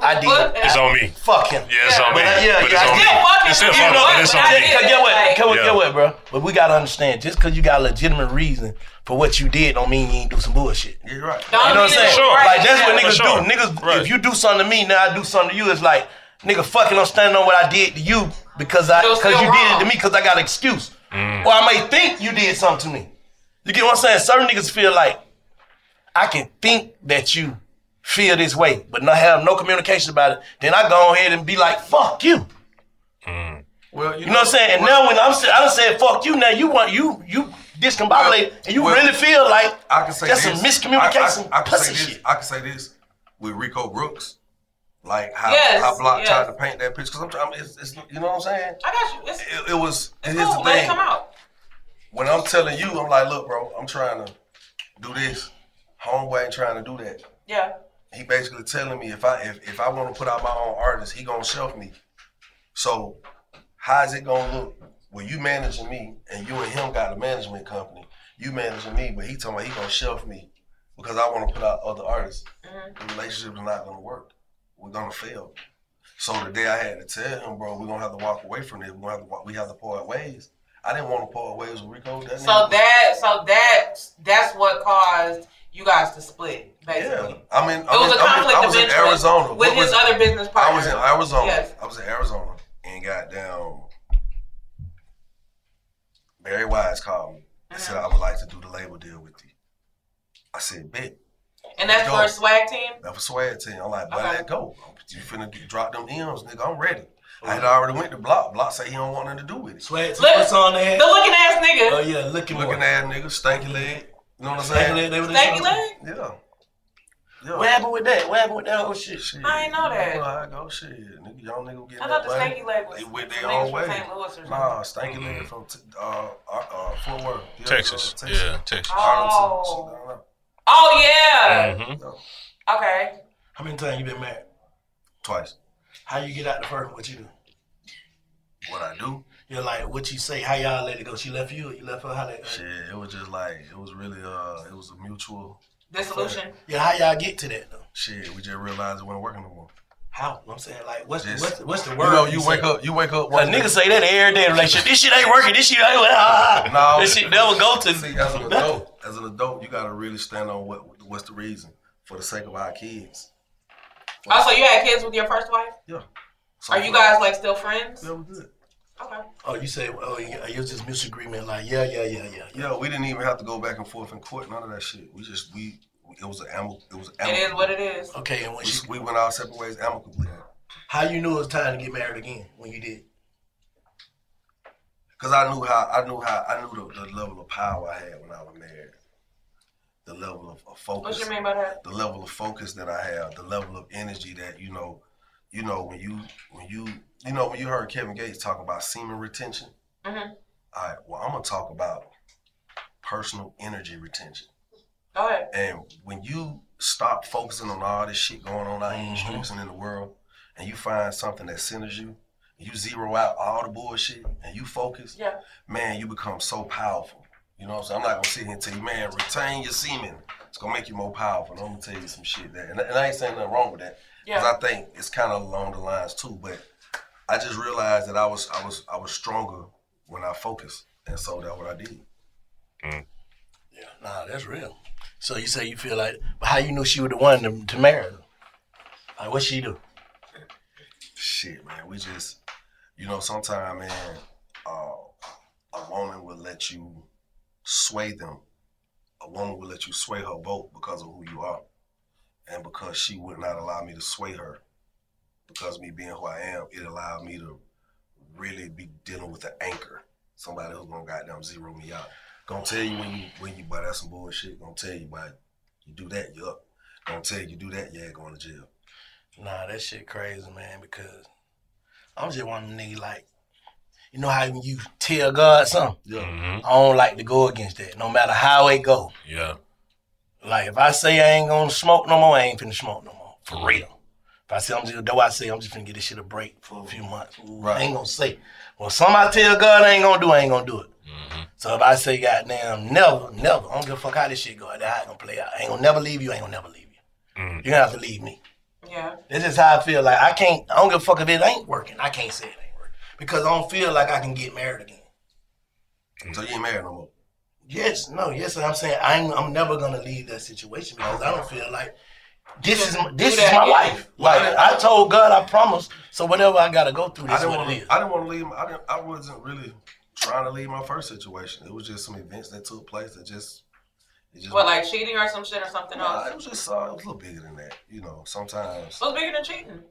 I did. but- It's on me. Fuck him. Yeah, it's on But me. I- yeah, But yeah, it's on did. me. It's still You fuck, know but it's on me. Cause get what? Like- Get what? Yeah. Get what, bro? But we gotta understand. Just cause you got a legitimate reason for what you did, don't mean you ain't do some bullshit. Yeah, you're right. Don't You know what I'm saying? Sure. Like that's what niggas sure. do. Niggas, Right. if you do something to me, now I do something to you. It's like nigga, fucking, I'm standing on what I did to you because I because still you did it to me because I got an excuse, Mm. or I may think you did something to me. You get what I'm saying? Certain niggas feel like I can think that you feel this way, but not have no communication about it. Then I go ahead and be like, "Fuck you." Well, You know what I'm saying? And now when I'm sa- I done said fuck you, now you want you you discombobulated and you Well, really feel like I can say that's this. some miscommunication, I, I, I can say this. shit. I can say this with Rico Brooks, like how Yes, how Block yes. tried to paint that picture. Because I'm trying. It's, it's, you know what I'm saying? I got you. It's, It, it was. it's cool. the Let it thing. come out. When I'm telling you, I'm like, look, bro, I'm trying to do this. Homeboy ain't trying to do that. Yeah. He basically telling me if I if, if I want to put out my own artist, he gonna shelf me. So how is it gonna look? Well, you managing me, and you and him got a management company. You managing me, but he talking about he gonna shelf me because I want to put out other artists. Mm-hmm. The relationship is not gonna work. We're gonna fail. So the day I had to tell him, bro, we're gonna have to walk away from this. We're gonna have to walk, we have to part ways. I didn't want to part ways with Rico. That So that so that that's what caused you guys to split, basically. Yeah, I mean, It I was mean, a conflict I was of in Arizona with What his was- other business partner. I was in Arizona. Yes. I was in Arizona and got down. Barry Weiss called me and said mm-hmm. I would like to do the label deal with you. I said, bet. And that's for a swag team? That was swag team. I'm like, boy, Okay. let go. You finna get, drop them M's, nigga. I'm ready. I had already went to Block. Block say he don't want nothing to do with it. Swag team, Look, what song they? The looking ass nigga. Oh yeah, looking Looking boy. at nigga, stanky leg. You know what I'm Stanky saying? leg, they were the Stanky leg? Yeah. Yeah. What happened with that? What happened with that whole shit? I ain't know that. You I go, shit. Nigga, y'all nigga get I thought the stanky leg was They went their own way. St. Louis or something. Nah, stanky leg from t- uh, uh, uh, Fort Worth. Yeah, Texas. uh, Yeah, Texas. Oh. Arlington. Oh yeah. Mhm. Okay. How many times you been married? Twice. How you get out the first? What you do? What I do? You're like, what you say? How y'all let it go? She left you, or you left her? How that? Shit, it was just like it was really uh, it was a mutual. Dissolution. Yeah, how y'all get to that though? Shit, we just realized it wasn't working no more. How? I'm saying like, what's Just- the, what's the, what's the You word? know, you say? wake up, you wake up. A one nigga day- say that every day in a relationship. This shit ain't working. This shit ain't. Ah, No, this shit never go to. See, as an adult, as an adult, you gotta really stand on what what's the reason for the sake of our kids. Also, you had kids with your first wife? Yeah. Are you guys like still friends? Yeah, we good. Okay. Oh, you say, oh, you, it was just mutual agreement. Like, yeah, yeah, yeah, yeah. Yeah, we didn't even have to go back and forth in court. None of that shit. We just we it was an amicable. It was It is what it is. Okay, and when We, she, we went our separate ways amicably. how you knew it was time to get married again when you did? Cause I knew how I knew how I knew the, the level of power I had when I was married. The level of, of focus. What you mean by that? The level of focus that I have, the level of energy that you know, you know when you when you you know when you heard Kevin Gates talk about semen retention. Mm-hmm. All right, well I'm gonna talk about personal energy retention. Go ahead. And when you stop focusing on all this shit going on out here in the streets and in the world, and you find something that centers you, you zero out all the bullshit and you focus, Yeah. man, you become so powerful. You know what I'm saying? I'm not gonna sit here and tell you, man, retain your semen. It's gonna make you more powerful. And I'm gonna tell you some shit that, and, and I ain't saying nothing wrong with that, because Yeah. I think it's kind of along the lines too. But I just realized that I was, I was, I was stronger when I focused, and so that's what I did. Mm. Yeah, nah, that's real. So you say you feel like, how you knew she was the one to, to marry? her? Like, what she do? Shit, man, we just, you know, sometimes, man, uh, a woman will let you sway them. A woman will let you sway her vote because of who you are, and because she would not allow me to sway her. Because me being who I am, it allowed me to really be dealing with an anchor, somebody who's gonna goddamn zero me out. Gonna tell you when you when you buy that some bullshit. Gonna tell you why you do that, you up. Gonna tell you you do that, yeah, going to jail. Nah, that shit crazy, man. Because I'm just one of them niggas like, you know how when you tell God something, Yeah. Mm-hmm. I don't like to go against that, no matter how it go. Yeah. Like if I say I ain't gonna smoke no more, I ain't finna smoke no more. For mm-hmm. real. If I say I'm just though I say I'm just finna get this shit a break for a few months. I ain't gonna say. Well somebody tell God I ain't gonna do, I ain't gonna do it. So if I say goddamn never, never, I don't give a fuck how this shit go, how it gonna play out. I ain't gonna never leave you, I ain't gonna never leave you. Mm. You're gonna have to leave me. Yeah. This is how I feel. Like I can't. I don't give a fuck if it ain't working. I can't say it ain't working because I don't feel like I can get married again. Mm. So you ain't married no more. Yes, no, yes. I'm saying I'm. I'm never gonna leave that situation because I don't feel like this is my, this is my again. life. Like I told God, I promised. So whatever I gotta go through, I this is what wanna, is. I didn't want to leave. I didn't. I wasn't really trying to leave my first situation. It was just some events that took place that just. It just What, like cheating or some shit or something Nah, else? it was just. Uh, it was a little bigger than that. You know, sometimes. What's bigger than cheating?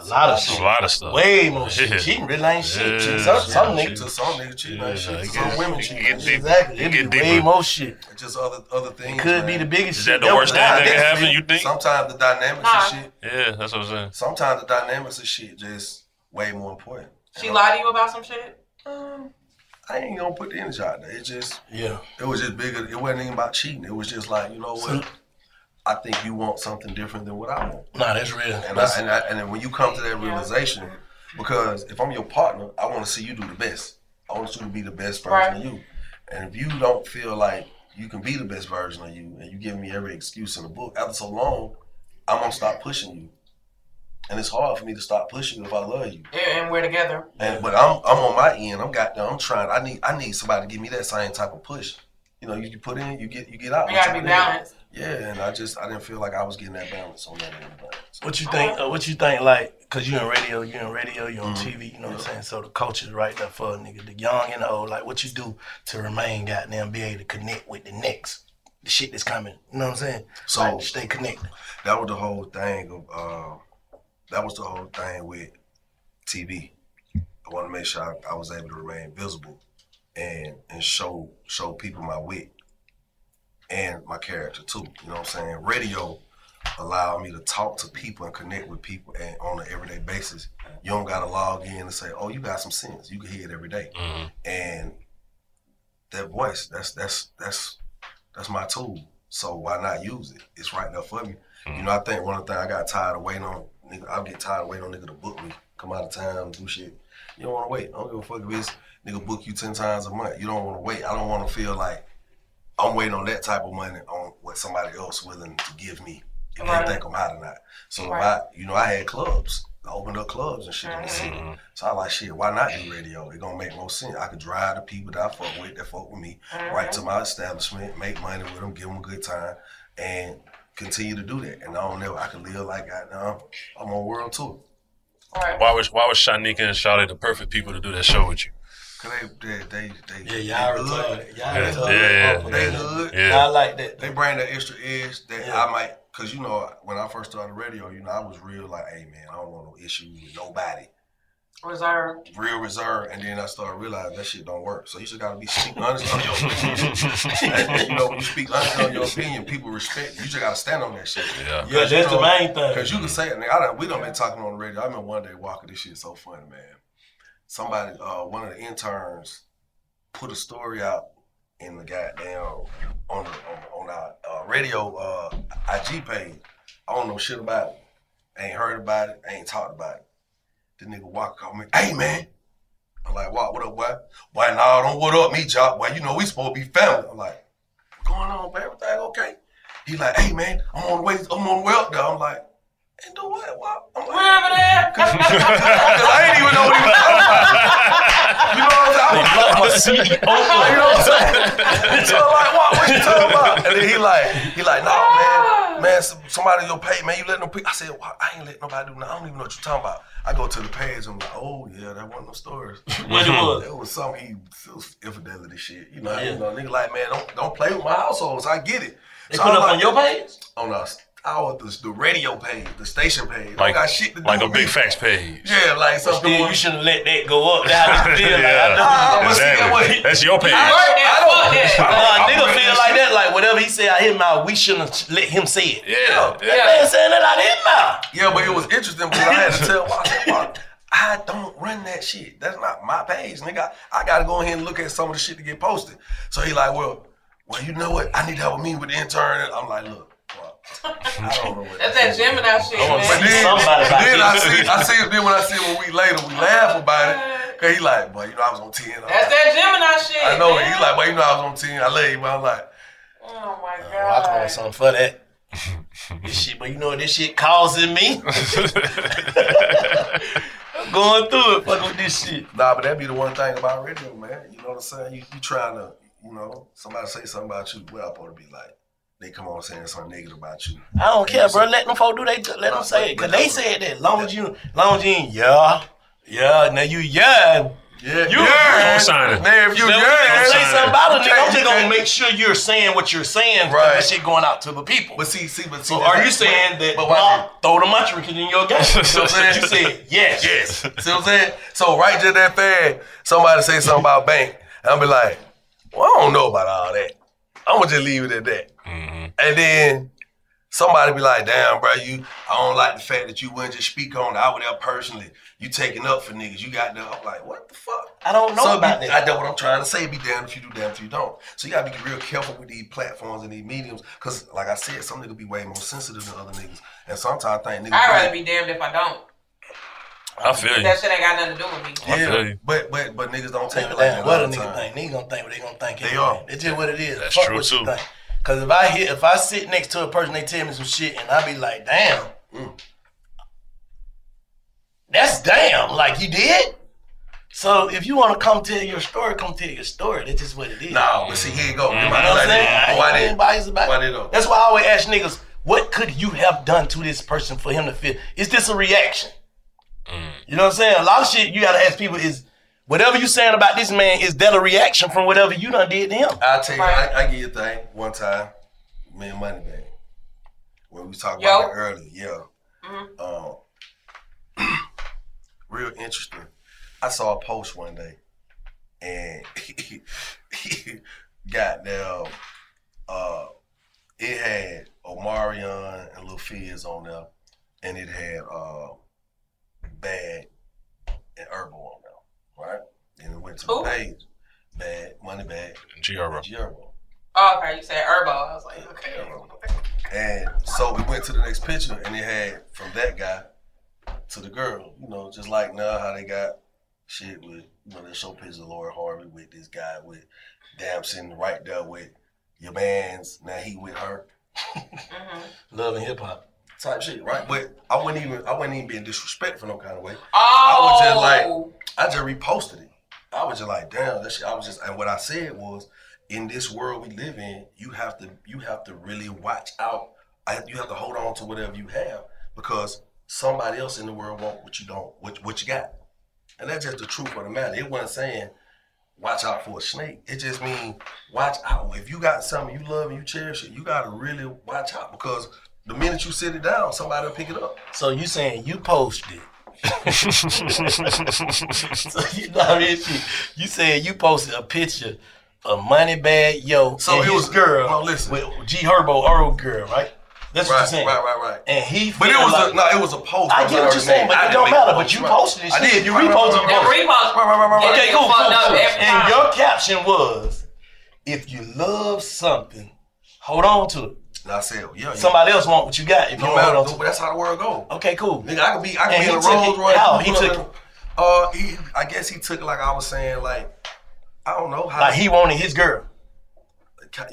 A lot of shit. A lot of stuff. Way more shit. Yeah. Cheating really ain't shit. Yeah. Some, some To niggas. some niggas cheating ain't shit. it To get- some women it cheating. get ain't deep. shit. Exactly. It It get be way deeper. more shit. It's just other other things. It could man. be the biggest Is shit. that the worst thing that can happen? You think? Sometimes the dynamics Nah. of shit. Yeah, that's what I'm saying. Sometimes the dynamics of shit just way more important. She lied to you about some shit? Um, I ain't gonna put the energy out there. It just Yeah. it was just bigger. It wasn't even about cheating. It was just like you know what. I think you want something different than what I want. Nah, that's real. And, That's- I, and, I, and then when you come to that realization, because if I'm your partner, I want to see you do the best. I want you to be the best version Right. of you. And if you don't feel like you can be the best version of you, and you give me every excuse in the book, after so long, I'm gonna stop pushing you. And it's hard for me to stop pushing if I love you. Yeah, and we're together. And but I'm I'm on my end. I'm got I'm trying. I need I need somebody to give me that same type of push. You know, you, you put in, you get you get out. You gotta be you in. balanced. Yeah, and I just I didn't feel like I was getting that balance on that end. But What you think? Uh, what you think? Like, cause you in radio, You're in radio, You're on Mm-hmm. TV. You know what I'm saying? So the culture's right there for a nigga, the young and the old. Like, what you do to remain, goddamn, be able to connect with the next, the shit that's coming. You know what I'm saying? So- like, stay connected. that was the whole thing of uh, that was the whole thing with TV. I want to make sure I, I was able to remain visible and and show show people my wit and my character too. You know what I'm saying? Radio allowed me to talk to people and connect with people and on an everyday basis. You don't gotta log in and say, "Oh, you got some sense." You can hear it every day. Mm-hmm. and that voice that's that's that's that's my tool. So why not use it? It's right there for me. You mm-hmm. know, I think one of the things I got tired of waiting on nigga. I get tired of waiting on nigga to book me, come out of town, do shit. You don't want to wait. I don't give a fuck if it's nigga book you ten times a month. You don't want to wait. I don't want to feel like I'm waiting on that type of money on what somebody else willing to give me if Right. they think I'm hot or not. So Right. if I, you know, I had clubs. I opened up clubs and shit in the city. Mm-hmm. So I like shit. Why not do radio? It gonna make more sense. I could drive the people that I fuck with, that fuck with me, mm-hmm. right to my establishment, make money with them, give them a good time, and continue to do that. And I don't know. I can live like I now. I'm on world tour. Why was why was Shanika and Charlotte the perfect people to do that show with you? Cause they, they, they, they Yeah, y'all they retarded. Y'all Yeah, retarded. yeah, Oh, They hood. Yeah. I like that. They bring that extra edge that I might, cause you know when I first started radio, you know I was real like, hey man, I don't want no issues with nobody. Reserved. real reserved, and then I started realizing that shit don't work. So you just gotta be speaking honest on your opinion. you know, when you speak honest on your opinion, people respect you. You just gotta stand on that shit. Yeah. Yeah, that's the main thing. Because you can say it. nigga, I don't, we don't been talking on the radio. I remember one day walking. This shit so funny, man. Somebody, uh, one of the interns, put a story out in the goddamn on the on, on our uh, radio uh, IG page. I don't know shit about it. Ain't heard about it. Ain't talked about it. The nigga walk call me, hey man. I'm like, what? What up, boy? Boy, nah, don't what up, me, job. Boy, you know we supposed to be family. I'm like, what's going on, man? Everything okay? He like, hey man, I'm on the way. I'm on the way up there. I'm like, and do what? What? I'm like, Wherever there. Cause I ain't even know what he was talking about. You know what I'm saying? I was like, you know what I'm saying? So I'm like, what? What you talking about? And then he like, he like, no, man, man, some- somebody your pay, man, you let them pick. I said, well, I ain't let nobody do nothing. I don't even know what you're talking about. I go to the page, and I'm like, oh yeah, that wasn't no stories. What it was? It was some he it was infidelity shit. You know, Yeah. you know, nigga like, man, don't don't play with my household. So I get it. They So put I'm up like- on your page? On us. Our the, the radio page, the station page. Like don't got shit to do like a big me. facts page. Yeah, like something. still, you shouldn't let that go up. That's how you feel. Like, I know you- but see, that Exactly. That's your page. I, I don't. Nah, I- I nigga feel like that. Like whatever he said out his mouth, we shouldn't let him say it. Yeah. That man saying that out his mouth. Yeah, but it was interesting because I had to tell Walt, I said, Walt, I don't run that shit. That's not my page, nigga. I, I gotta go ahead and look at some of the shit to get posted. So he like, well, well, you know what? I need to have a meeting with the intern. I'm like, look, Walt, I don't know what. That's that Gemini shit, I wanna man. But see then, somebody about then I this. see, I see it. Then when I see it a week later, we laugh about it. Cause he like, boy, you know I was on 10. I'm That's like, that Gemini shit. I know man. He like, boy, you know I was on 10. I love you, but I'm like, Oh my Oh, I call god. something for that. this shit, but you know what this shit causing me? I'm going through it, fucking with this shit. Nah, but that be the one thing about radio, man. You know what I'm saying? You, you trying to, you know, somebody say something about you, what I'm supposed to be like? They come on saying something negative about you. I don't care, bro. Let them folk do they let them say it. Cause they said that. Long as you long as you yeah. Yeah. Now you yeah. Yeah, you yeah. sign it. Man, if you Now, yeah, when you say sign something it. about a You nigga, can't- I'm just you gonna make sure you're saying what you're saying. Right. That shit going out to the people. But see, see, but see. So are you like- saying that but watch Bob throw the mantra in your game? You know what I'm saying? you said yes. Yes. See what I'm saying? So right just that fast, somebody say something about bank, and I'll be like, well, I don't know about all that. I'm gonna just leave it at that. Mm-hmm. And then somebody be like, damn, bro, you I don't like the fact that you wouldn't just speak on it. I would have personally. You taking up for niggas. You got the I'm like, what the fuck? I don't know So about be, that. I know what I'm trying to say. Be damned if you do, damned if you don't. So you gotta be real careful with these platforms and these mediums, cause like I said, some niggas be way more sensitive than other niggas, and sometimes I think niggas. I'd rather really- be damned if I don't. I feel you. That shit ain't got nothing to do with me. Yeah, but but but niggas don't take it like that. what a all nigga time. think? Niggas gonna think what they gonna think. They anyway. are. It's just what it is. That's Fuck true, what you too. Cause if I hear, if I sit next to a person, they tell me some shit, and I be like, damn, Mm. that's damn. Like you did. So if you want to come tell your story, come tell your story. That's just what it is. No, but see, here you go. You know what I'm saying? that. I ain't Why being did- biased about why did though? That's why I always ask niggas, what could you have done to this person for him to feel? Is this a reaction? You know what I'm saying? A lot of shit you gotta ask people is whatever you saying about this man, is that a reaction from whatever you done did to him? I'll tell you, I, I give you a thing. One time, me and Moneybagg, when we was talking Yo. about it earlier, yeah. Um, real interesting. I saw a post one day, and goddamn, uh, it had Omarion and Lil Fizz on there, and it had uh, Bad and Herbo on there, right? And it went to the Who? page. Bad, Moneybagg, G Herbo. G Herbo. Oh, okay. You said Herbo. I was like, okay. And so we went to the next picture, and it had from that guy to the girl. You know, just like now how they got shit with you know they show pictures of Lori Harvey with this guy with Damson right there with your man's. Now he with her. Mm-hmm. Love and hip hop. Type shit, right? But I wouldn't even I wasn't even be being disrespectful no kind of way. I was just Oh. like I just reposted it. I was just like, damn, that shit. I was just, and what I said was, in this world we live in, you have to, you have to really watch out. I, you have to hold on to whatever you have because somebody else in the world want what you don't, what, what you got, and that's just the truth of the matter. It wasn't saying watch out for a snake. It just means watch out. If you got something you love and you cherish it, you gotta really watch out because the minute you sit it down, somebody will pick it up. So you saying you posted. so you know what I mean? She- You said you posted a picture of Moneybagg Yo So and it his was- girl no, listen. with G Herbo Earl girl, right? That's what you're saying. right, right, right. And he But it was like- a, no, it was a post. I get what you're sorry, saying, but I it don't matter. the But post, you right. posted it. I did. You Right, right, reposted. right, You right, posted. right. Right, right, right, right, right. Okay, cool, cool, cool. And your caption was, "If you love something, hold on to it. And I said, yeah. Somebody else want what you got. If you No don't matter, hold but that's how the world go. Okay, cool. Nigga, I could be, I could And be in a Rolls it- Royce. how? He took up Uh, he, I guess he took it like I was saying, like, I don't know how. Like he wanted his girl.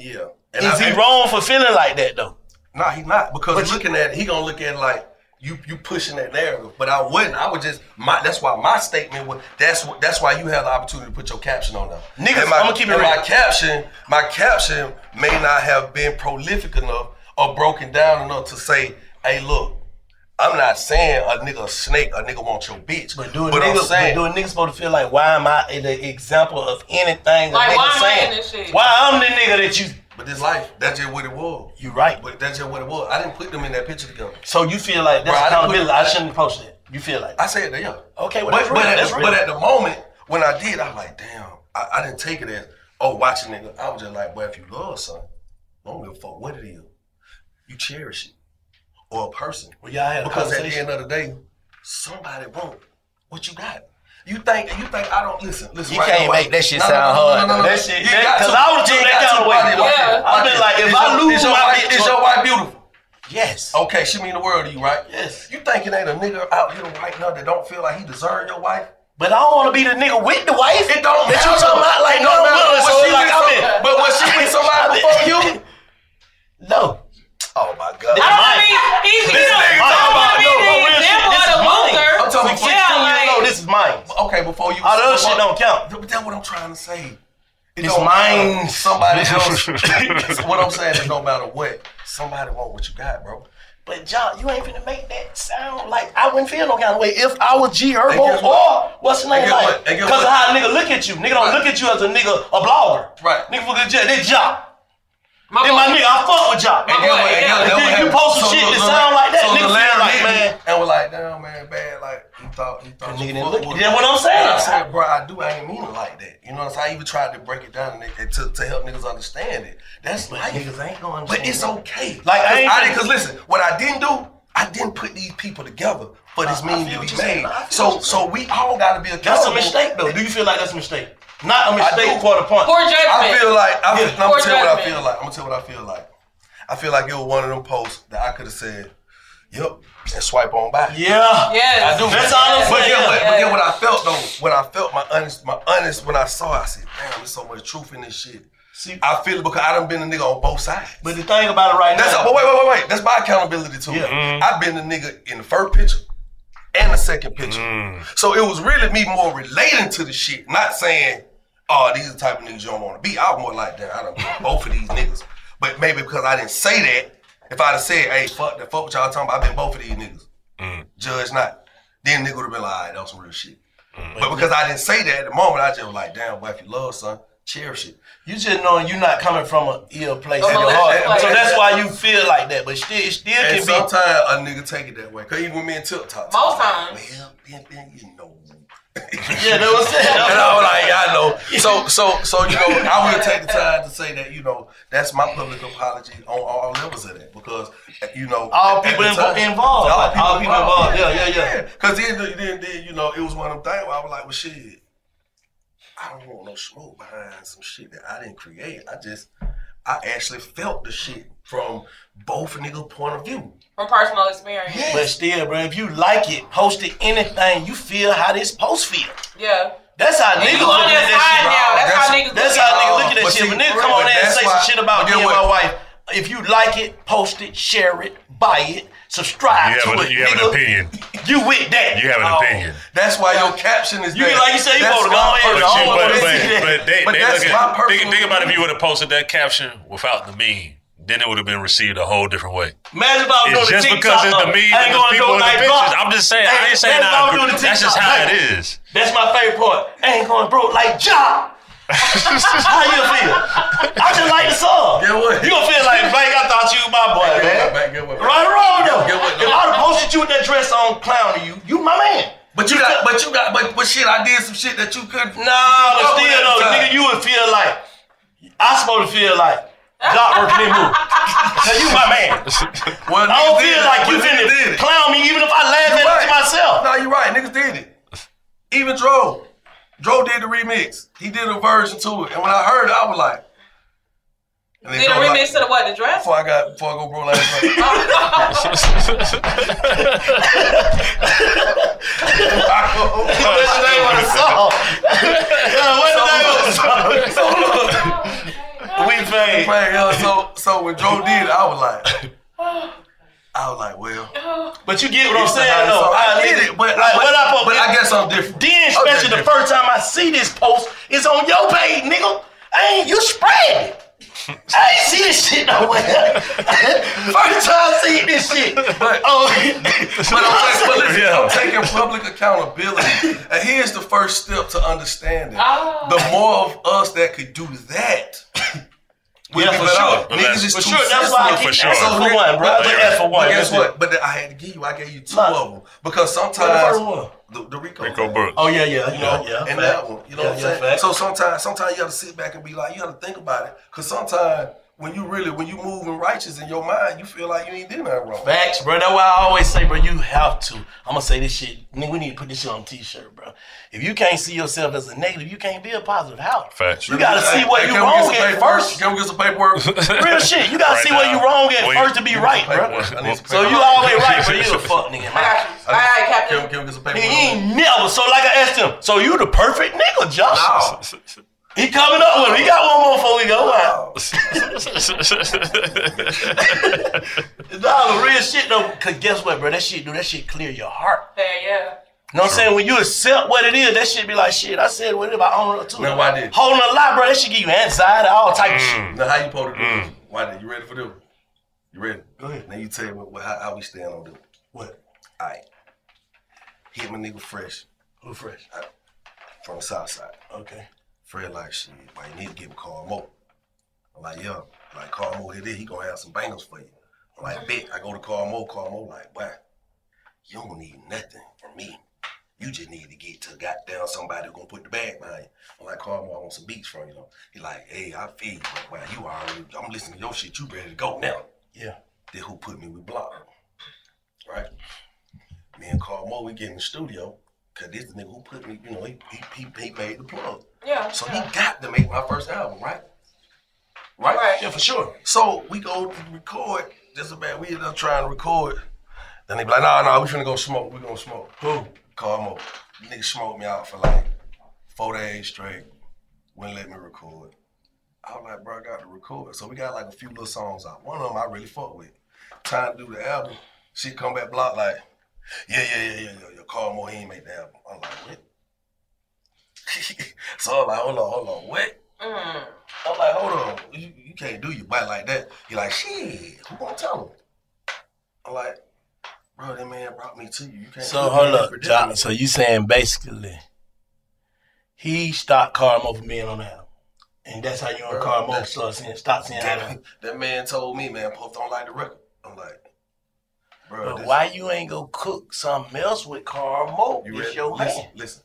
yeah. Is I- he wrong for feeling like that though? Nah, he not because looking at it, he gonna look at it like you you pushing that narrative. But I wouldn't. I would just my. That's why my statement was. That's what. That's why you have the opportunity to put your caption on there. Niggas, my, I'ma keep it real. My caption, my caption may not have been prolific enough or broken down enough to say, "Hey, look." I'm not saying a nigga a snake, a nigga want your bitch. But Do a but I'm nigga, saying, but do a nigga supposed to feel like why am I the example of anything a Like, nigga why am I saying? in this shit? Why I'm the nigga that you but this life, that's just what it was. You're right. But that's just what it was. I didn't put them in that picture together. So you feel like that's Bro, I accountability. I, shouldn't have posted it. You feel like I said that, yeah. Okay, well but, but, at, the, but at the moment when I did, I'm like, damn, I, I didn't take it as, oh, watching nigga. I was just like, well, if you love something, I don't give a fuck what it is. You cherish it. Or a person. Well, y'all had a because at the end of the day, somebody want what you got. You think you think I don't listen? Listen, You right can't now, make that shit No, no, sound no, no, hard, no, no, though. no. That shit- You that- got 'cause to- I would've you took that kind of way. Yeah. I've been like, if Is I your- lose is your my wife, is your wife beautiful? Yes. Okay, she mean the world to you, right? Yes. You think it ain't a nigga out here right now that don't feel like he deserve your wife? But I don't want to be the nigga with the wife. It don't That you talking about like It no, don't no, so like I'm but was she with somebody before you? No. Oh my god. This I mine. mean, he, he don't nigga talk talking about about me no, the no, real shit. example of the is mine. loser. I'm talking about Yeah, 16 years like- old. This is mine. Okay, before you. All the other shit don't count. But that's what I'm trying to say. It It's don't mine. Somebody else. what I'm saying is no matter what, somebody want what you got, bro. But John, you ain't finna make that sound like I wouldn't feel no kind of way if I was G Herbo guess or what's the And name guess like? what? Because of how a nigga look at you. Nigga don't Right. look at you as a nigga, a blogger. Right. Nigga look at you, they job. My Then my boy. nigga, I fuck with y'all. And boy, guess? And yeah. And then you post some So shit that the- sound like that, so nigga the feel like, hit man. And we're like, damn, man, bad. Like, he thought, he thought That you nigga didn't look- with that's what I'm saying. And I said, bro, I do. I ain't mean it like that. You know what I'm saying? I even tried to break it down and, and to, to help niggas understand it. That's But life. niggas ain't gonna But it's okay. Like, I ain't I didn't, cause listen, what I didn't do, I didn't put these people together for this I- I meme to be made. So, so we all got to be accountable. That's a mistake though. Do you feel like that's a mistake? Not a mistake do. for the point. Poor judgment. I feel like I, Yeah. am gonna tell you what I feel like. I'm gonna tell you what I feel like. I feel like it was one of them posts that I could have said, "Yep," and swipe on by. Yeah. Yes. I do. That's all I'm But saying. get, what, but Yeah. what I felt though. When I felt my honest, my honest. When I saw, it, I said, "Damn, there's so much truth in this shit." See, I feel it because I done been a nigga on both sides. but the thing about it right That's now. but wait, wait, wait, wait. That's my accountability too. Yeah. I've been the nigga in the first picture and the second picture. Mm. So it was really me more relating to the shit, not saying, "Oh, these are the type of niggas you don't want to be." I was more like, "Damn, I done been both of these niggas." But maybe because I didn't say that, if I'd have said, "Hey, fuck the fuck what y'all talking about," I've been both of these niggas. Mm. Judge not. Then nigga would have been like, "All right, that was some real shit." Mm. But because I didn't say that at the moment, I just was like, "Damn, boy, if you love son, cherish it." You just knowing you're not coming from a ill place Oh, in your heart. like- so that's why you feel like that. But still, still And can be. sometimes a nigga take it that way. Cause even me and Tip talk. Most times. Well, then, then you know. Yeah, that's what I'm. And I was like, yeah, I know. So, so, so you know, I will take the time to say that you know that's my public apology on all levels of that because you know All at- at people the time- involved. Like, all people involved. Yeah, yeah, yeah. Because then, then, then, you know, it was one of them things where I was like, well, shit, I don't want no smoke behind some shit that I didn't create. I just, I actually felt the shit from both nigga point of view. From personal experience. But still, bro, if you like it, post it anything, you feel how this post feel. Yeah. That's how And niggas you look at that that shit. now. That's how niggas That's look how at niggas it. look at that But shit. When niggas come on there and say why- some shit about me and my wife, if you like it, post it, share it, buy it, subscribe You to have, it. a, you have an opinion. You with that. You have an Oh, opinion. That's why your caption is You there. like you said, you That's supposed to go my ahead and But, but, they but, but they, But they that's look my at, think, personal think about if you would have posted that caption without the meme, then it would have been received a whole different way. Imagine if I was It's doing just the TikTok. because it's the meme and the gonna people do in the like pictures. Brock. I'm just saying, I ain't saying imagine if I I was agree. doing the That's just how it Hey, is. That's my favorite part. I ain't going broke like job. How you feel? I just like the song. Get what? You gonna feel like, Blake, I thought you was my boy, Get man. what, get what. Right or wrong though. Get what, If I'd have posted you with that dress on clowning you, you my man. But you got, but you got, but, but shit, I did some shit that you couldn't. Nah, but still though, time. nigga, you would feel like I supposed to feel like job working in move. Cause you my man. Well, I don't feel like you but niggas did finna it. clown me even if I laugh You at it to myself. No, you're right. Niggas did it. Even Dro. Dro did the remix. He did a version to it. And when I heard it, I was like. and then Did a remix like- to the what? The dress? Before I got, before I go broke last What's the name of the song? What's the name of the song? So look, We fade. man, yo, so so when Dro did it, I was like, I was like, well, But you get what I'm saying hottest though. I I get it, but- like, but- what I put, but I guess I'm different. Then, I'm especially the first time I see this post, it's on your page, nigga. I ain't you spread it. I ain't see this shit nowhere. first time I see this shit. But- oh, But I'm, but listen, Yeah. I'm taking public accountability. And here's the first step to understanding. Oh. The more of us that could do that, we Yeah, for sure. Niggas is For sure, that's why I keep For sure. for one, bro. but- I for one. Guess what? But I had to give you, I gave you two of them. Because What the first sometimes, the, the Rico, Rico Brooks. Oh yeah, yeah, you know, yeah, yeah. and fact. that one, you know Yeah, what I'm yeah, saying? fact. So sometimes, sometimes you have to sit back and be like, you have to think about it. Because sometimes when you really when you moving righteous in your mind, you feel like you ain't did nothing wrong. Facts, bro. That's why I always say, bro, you have to. I'm gonna say this shit. Nigga, we need to put this shit on a t-shirt, bro. If you can't see yourself as a negative, you can't be a positive. How? Facts. You gotta see what Hey, you can we get wrong at first. Can we get some paperwork? Real shit. You gotta Right see what you wrong at We- first to be right, bro. paperwork. I need some So you always right, bro. You a fuck nigga. I got you. All right, Captain. Can, can we get some Nigga, paperwork? he ain't never. So like I asked him, so you the perfect nigga, Josh? No. He coming up with him. He got one more before we go out. Nah, the real shit though. Cause guess what, bro? That shit do that shit clear your heart. Yeah, yeah. You know what I'm saying? When you accept what it is, that shit be like shit. I said what if I own it too. Now, why did- Holding a lie, bro, that shit give you anxiety, all type of shit. Mm. Now how you supposed to do this? Why did you ready for this? You ready? Go ahead. Now you tell me what, how, how we stand on this. What? Alright. Hit my nigga fresh Who fresh? from the south side. Okay. Fred like shit, man, you need to give him Carl Mo. I'm like, yeah, like Carl Mo here, he gonna have some bangers for you. I'm like, bet. I go to Carl Mo, Carl Mo like, boy, you don't need nothing from me. You just need to get to goddamn somebody who gonna put the bag behind you. I'm like, Carl Mo, I want some beats from you. Know? He like, hey, I feel you, but wow, you already, I'm listening to your shit, you ready to go now. Yeah. Then who put me with Block? Right? Me and Carl Mo, we get in the studio, cause this nigga who put me, you know, he, he, he, he made the plug. Yeah. So he got to make my first album, right? Right? Right. Yeah, for sure. So we go to record, just about we end up trying to record. Then they be like, nah, nah, we finna go smoke. We gonna smoke. Who? Carl Mo. Nigga smoked me out for like four days straight. Wouldn't let me record. I was like, bro, I got to record. So we got like a few little songs out. One of them I really fuck with. Trying to do the album. She come back block like, yeah, yeah, yeah, yeah, yeah, yeah. Carl Mo, he ain't make the album. I'm like, what? so I'm like, hold on, hold on, what? Mm. I'm like, hold on, you, you can't do your bite like that. He like, shit, who gonna tell him? I'm like, bro, that man brought me to you. You can't. So hold up, John, So you saying basically he stopped Carl Mo from being on the album. And that's how you and Bro, Carl Mo that- start seeing stop seeing that, album. that man told me, man, Post don't like the record. I'm like, bro, But this- why you ain't go cook something else with Carl Mo? You It's ready? your listen, man. listen,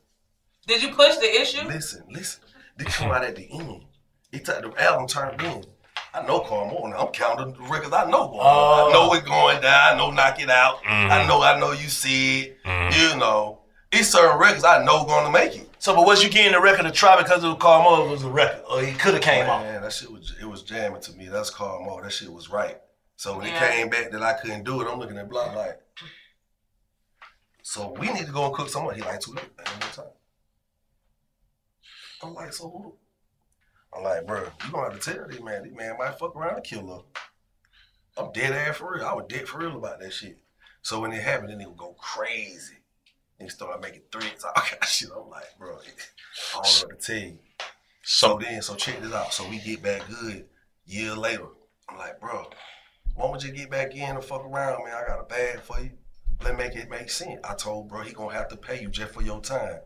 Did you push the issue? listen, listen. This come out at the end. He took the album turned in. I know Carl Mo. I'm counting the records I know going Oh. I know it going down. I know Knock It Out. Mm-hmm. I know I know You See It. You know. It's certain records I know going to make it. So, but was you getting the record to try because it was Carl Mo? It was a record, or he could have came off. Man, that shit was it was jamming to me. That's Carl Mo. That shit was right. So when Yeah. it came back that I couldn't do it, I'm looking at Block like, so we need to go and cook someone. He like two at one time. I'm like, so who? I'm like, bro, you gonna have to tell this man. This man might fuck around and kill her. I'm dead ass for real. I was dead for real about that shit. So when it happened, then he would go crazy. And he started making threats, all kind of shit. I'm like, bro, I don't know what to tell you. So then, so check this out. So we get back good year later. I'm like, bro, why don't you get back in and fuck around, man? I got a bag for you. Let make it make sense. I told bro he gonna have to pay you just for your time.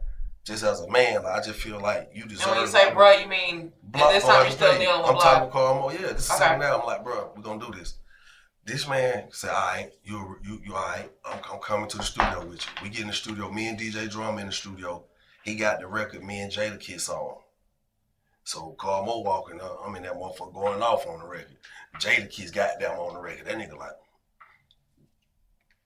Just as a man, like, I just feel like you deserve. And when you say bro, you mean at this time you're still dealing with I'm talking block? Carl. Yeah, this is Okay. something now. I'm like, bro, we're gonna do this. This man said, all right, you you you all right. I'm, I'm coming to the studio with you. We get in the studio. Me and DJ Drama in the studio. He got the record. Me and Jadakiss on. So Carl Mo walking up. Uh, I'm in that motherfucker going off on the record. Jadakiss got down on the record. That nigga like,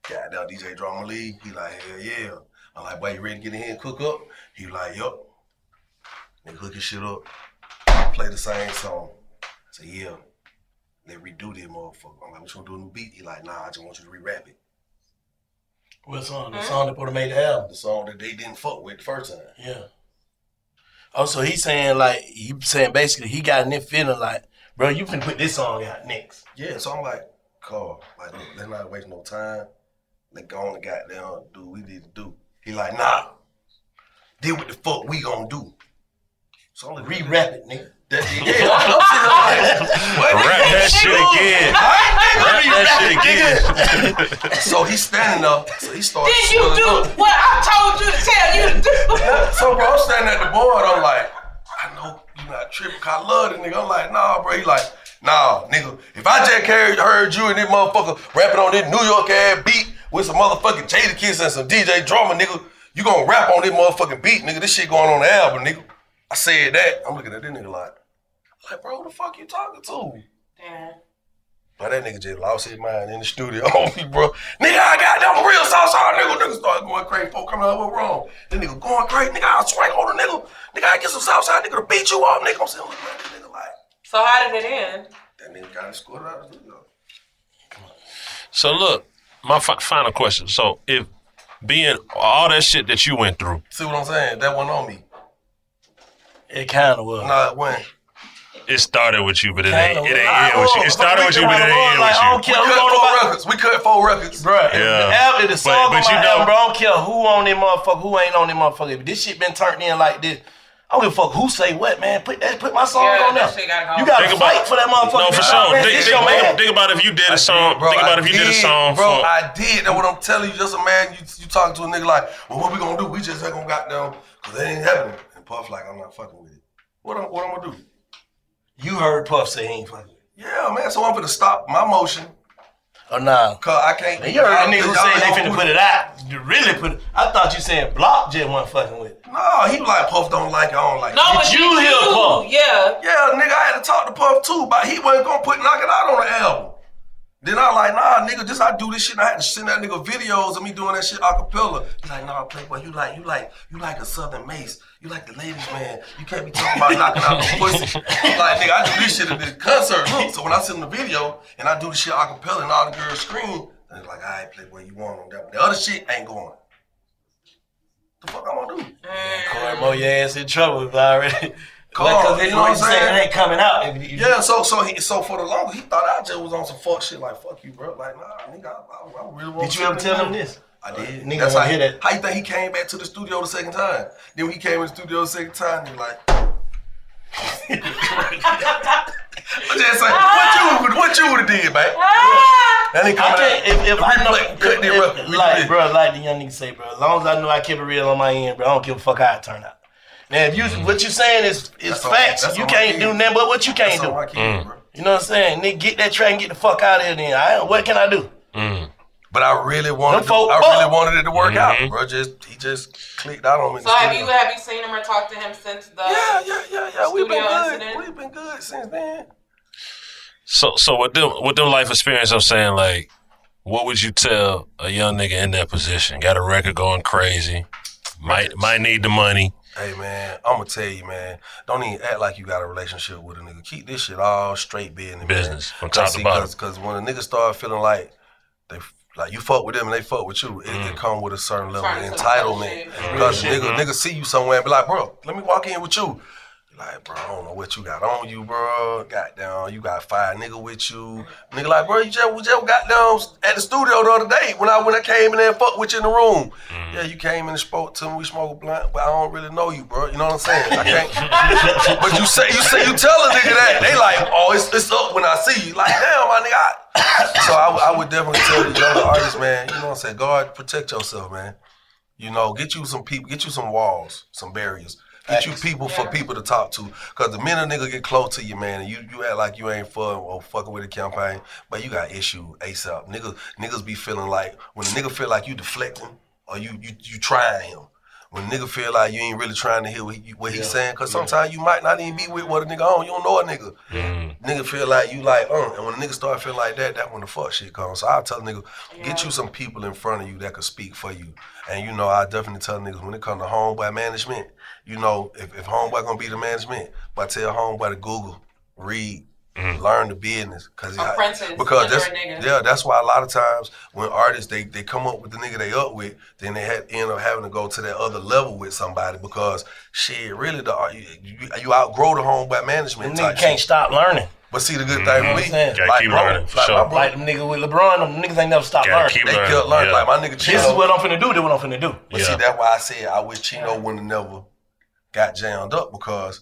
got down DJ Drama League. He like, hell yeah. I'm like, boy, you ready to get in here and cook up? He like, yup. Nigga hook his shit up. Play the same song. I say, yeah. They redo this motherfucker. I'm like, what you gonna do a new beat? He like, nah, I just want you to re-rap it. What song? The song that put made the album. The song that they didn't fuck with the first time. Yeah. Oh, so he's saying like he saying basically he got there feeling like, bro, you can put this song out next. Yeah, so I'm like, Carl, like, let's not waste no time. Let's go on and goddamn do what we need to do. He like, nah. Did what the fuck we gonna do. So I'm like, Re-rap it, nigga. That, yeah, I'm, I'm sitting there like, what? Rap that shit again. Rap that shit again. so he's standing up. So he starts. Did you do what I told you to tell you to do? so bro, I'm standing at the board. I'm like, I know you not tripping. 'cause I love this nigga. I'm like, nah, bro. He like, nah, nigga. If I just carried, heard you and this motherfucker rapping on this New York ass beat with some motherfucking Jadakiss and some DJ Drama, nigga, you gonna rap on this motherfucking beat, nigga. This shit going on the album, nigga. I said that. I'm looking at this nigga like, like, bro, who the fuck you talking to? Damn. But that nigga just lost his mind in the studio on me, bro. Nigga, I got them real Southside nigga. Nigga started going crazy. Folk coming out, what wrong? That nigga going crazy. Nigga, I'll swing on the nigga. Nigga, I get some Southside nigga to beat you up, nigga. I'm saying, what the nigga like? So how did it end? That nigga got escorted out of the studio. So look, my fi- final question. So if being all that shit that you went through, See what I'm saying? That one on me. It kind of was. Nah, it went. it started with you, but it ain't. It ain't I- end with you. It started with you, but it ain't end Like, I don't with you. We cut four records. We cut four records. Bruh, Yeah. after the song but on you know- bro, I don't care who on that motherfucker, who ain't on that motherfucker. If this shit been turned in like this, I don't give a fuck who say what, man. Put that, put my song Yeah, on there. that gotta. You gotta Think fight about- for that motherfucker. No, for sure. your man, Think, think, think, think about if you did a song. Bro, think about I if you did a song Bro, for. I did. That's what I'm telling you. Just imagine you, you talking to a nigga like, well, what we gonna do? We just ain't gonna got down because it ain't happening. And Puff like, I'm not fucking with it. What I'm, what I'm gonna do? You heard Puff say he ain't fucking. Yeah, man. So I'm gonna stop my motion. Oh, nah. Cause I can't. And you heard the nigga who y'all say they finna gonna put it out. You really put it. I thought you saying Block just wasn't fucking with it. No, he like Puff don't like it. I don't like No, it. but Did did you you, hear Puff? Yeah. Yeah, nigga, I had to talk to Puff too, but he wasn't gonna put Knock It Out on the album. Then I like, nah, nigga, this I do this shit. I had to send that nigga videos of me doing that shit a cappella. He like, nah, Playboy, you like, you like, you like a Southern Mace. You like the ladies, man. You can't be talking about knocking out no pussy. like, nigga, I do this shit at this concert. So when I send the video and I do the shit a cappella and all the girls scream, it's like, all right, Playboy, you want. But the other shit ain't going. The fuck I'm gonna do? Corey your ass in trouble already. Because they know what I'm saying. saying? It ain't coming out. If you, Yeah, so so he so for the longest he thought I just was on some fuck shit like fuck you, bro. Like nah, nigga, I, I, I really want. Did you ever tell him this? I did. Nigga That's how, hear that. how you think he came back to the studio the second time? Then when he came in the studio the second time, he like. I just say, what you what you would have did, man? That ain't I can't, out. if, if I know, cut if, if- like, bro, like the young nigga say, bro, as long as I know I keep it real on my end, bro, I don't give a fuck how it turn out. Now, if you mm. what you saying is is That's facts, that's you can't do nothing but what you can't That's do. all I can, mm. bro. You know what I'm saying? Nigga, get that track and get the fuck out of here. Then, I, what can I do? Mm. But I really wanted, to, I fuck. really wanted it to work Mhm. out, bro. Just he just clicked out on me. in So have you have you seen him or talked to him since the Yeah, yeah, yeah, yeah. We've been good. incident? We've been good since then. So, so with them, with them life experience, I'm saying like, what would you tell a young nigga in that position? Got a record going crazy, might might need the money. Hey man, I'm gonna tell you, man. Don't even act like you got a relationship with a nigga. Keep this shit all straight business. Business, man. from top to bottom. Because when a nigga start feeling like they like you fuck with them and they fuck with you, it, Mm. it come with a certain level of entitlement. bullshit. Because Bullshit, nigga, man. nigga see you somewhere and be like, bro, let me walk in with you. Like, bro, I don't know what you got on you, bro. Goddamn, you got five nigga with you. Nigga, like, bro, you just, we just got down at the studio the other day when I when I came in there and fucked with you in the room. Mm. Yeah, you came in and spoke to me. We smoked a blunt, but I don't really know you, bro. You know what I'm saying? I can't. but you say you say you tell a nigga that they like, oh, it's, it's up when I see you. Like, damn, my nigga. I, so I, would- I would definitely tell the younger artists, man. You know what I'm saying? God, protect yourself, man. You know, get you some people, get you some walls, some barriers. Get you people for people to talk to. Cause the minute a nigga get close to you, man, and you, you act like you ain't fun or fucking with the campaign, but you got issue ASAP. Niggas niggas be feeling like when a nigga feel like you deflecting or you you you trying him. When a nigga feel like you ain't really trying to hear what, he, what he's saying, cause sometimes you might not even be with what a nigga on. You don't know a nigga. Nigga feel like you like, uh, and when a nigga start feeling like that, that when the fuck shit comes. So I tell a nigga, get you some people in front of you that could speak for you. And you know, I definitely tell niggas when it come to homeboy management, you know, if, if homeboy gonna be the management, but I tell homeboy to Google, read, mm. learn the business. Cause I- Apprentice because that's a nigga. yeah, that's why a lot of times when artists they, they come up with the nigga they up with, then they had end up having to go to that other level with somebody because shit, really the you, you, you outgrow the homeboy management. Them type niggas can't shit. stop learning. But see the good mm-hmm. You thing know with what me, I'm saying? Gotta like, keep bro, learning, for like, sure. my bro, Like them niggas with LeBron, them niggas ain't never stopped learning. keep they learning. kept learning. yeah. Like my nigga Chino. This is what I'm finna do. This what I'm finna do. But Yeah. see, that's why I said I wish Chino wouldn't have never got jammed up because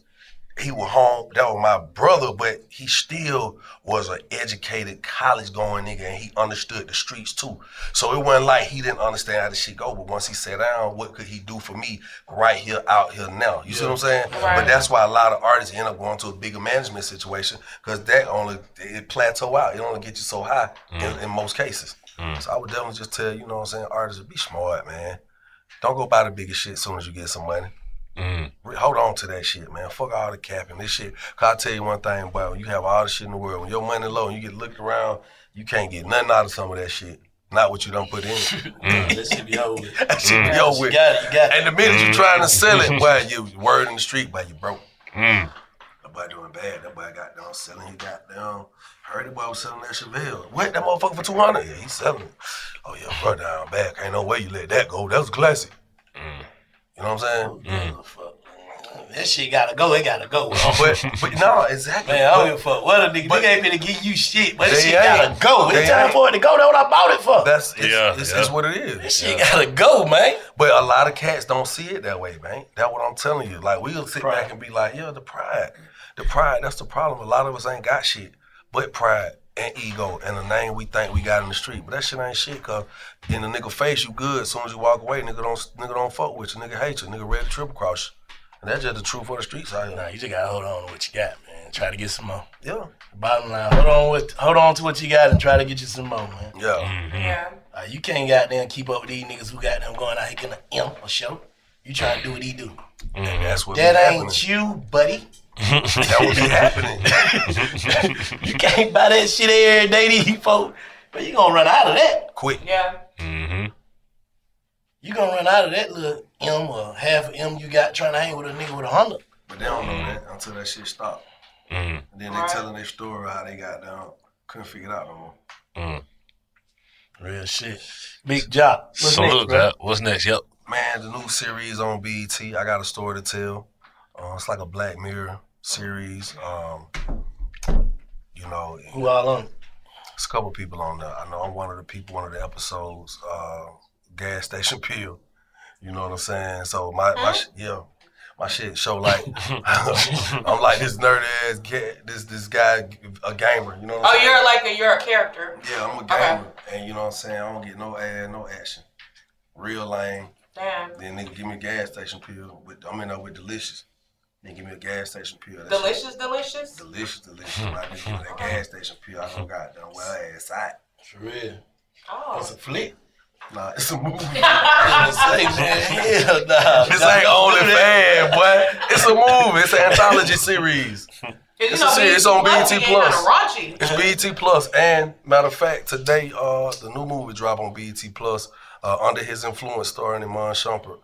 he was home. That was my brother, but he still was an educated, college going nigga, and he understood the streets too. So it wasn't like he didn't understand how this shit go. But once he sat down, what could he do for me right here, out here now? You see what I'm saying? Right. But that's why a lot of artists end up going to a bigger management situation because that only it plateau out. It only get you so high in, mm. in most cases. Mm. So I would definitely just tell you know what I'm saying, artists be smart, man. Don't go buy the biggest shit as soon as you get some money. Re- Hold on to that shit, man. Fuck all the capping. This shit. Cause I tell you one thing, boy, when you have all the shit in the world, when your money low and you get looked around, you can't get nothing out of some of that shit. Not what you don't put in. Mm. That shit be over that shit be mm. over. You got it, you got it. And the minute you're trying to sell it, boy, you word in the street, boy, you broke. Mm. That boy doing bad. That boy got down selling. He got down. Heard the boy was selling that Chevelle. What? That motherfucker for 200? Yeah, he's selling it. Oh, yeah, bro, down back. Ain't no way you let that go. That was classic. You know what I'm saying? Mm. That shit gotta go. It gotta go. but, but no, exactly. Man, I don't But- give a fuck. What a nigga, nigga ain't finna give you shit, but that They shit gotta go. It's time ain't. for it to go. That's what I bought it for. That's it's, Yeah, it's, yeah. it's what it is. That shit gotta go, man. But a lot of cats don't see it that way, man. That's what I'm telling you. Like we'll sit back and be like, yeah, the pride. The pride, that's the problem. A lot of us ain't got shit but pride and ego and the name we think we got in the street. But that shit ain't shit, cause in the nigga face you good. As soon as you walk away, nigga don't nigga don't fuck with you. Nigga hate you. Nigga ready to triple cross you. And that's just the truth for the streets out here. Nah, you just gotta hold on to what you got, man. Try to get some more. Yeah. Bottom line, hold on with hold on to what you got and try to get you some more, man. Yeah. Yeah. Uh, you can't goddamn keep up with these niggas who got them going out here getting an M a show. You trying to do what he do. And that's what That ain't happening. you, buddy. That would be happening. you can't buy that shit every day, these folks. But you gonna run out of that. Quick. Yeah. Mm-hmm. You gonna run out of that little M or half M you got trying to hang with a nigga with a Honda. But they don't know that until that shit stop. Mm. And then they telling their story how they got down. Couldn't figure it out no more. Mm. Real shit. Big job. What's Salute next, bro? What's next? Yep. Man, the new series on BET, I got a story to tell. Uh, it's like a Black Mirror series. Um, you know, Who all on it's a couple people on there. I know I'm one of the people, one of the episodes. Uh, gas station pill. You know what I'm saying? So my, my sh- yeah, my shit show like I'm like this nerd ass cat, this this guy, a gamer. You know what I'm Oh, saying? you're like a you're a character. Yeah, I'm a gamer, and you know what I'm saying. I don't get no ad, no action. Real lame. Damn. Then nigga give me a gas station pill. With, I'm in there with delicious. Then give me a gas station pill. That Delicious, shit- delicious. delicious, delicious. When I just give me that gas station pill, I go goddamn well ass out. For real. Oh. It's a flick. Nah, it's a movie. say, man, hell nah. This ain't don't only do fan, boy. It's a movie. It's an anthology series. It's know, a series. It's on BET BET Plus Plus. be kinda raunchy. It's BET Plus, and matter of fact, today uh the new movie drop on BET Plus, uh, under his influence, starring Iman Shumpert.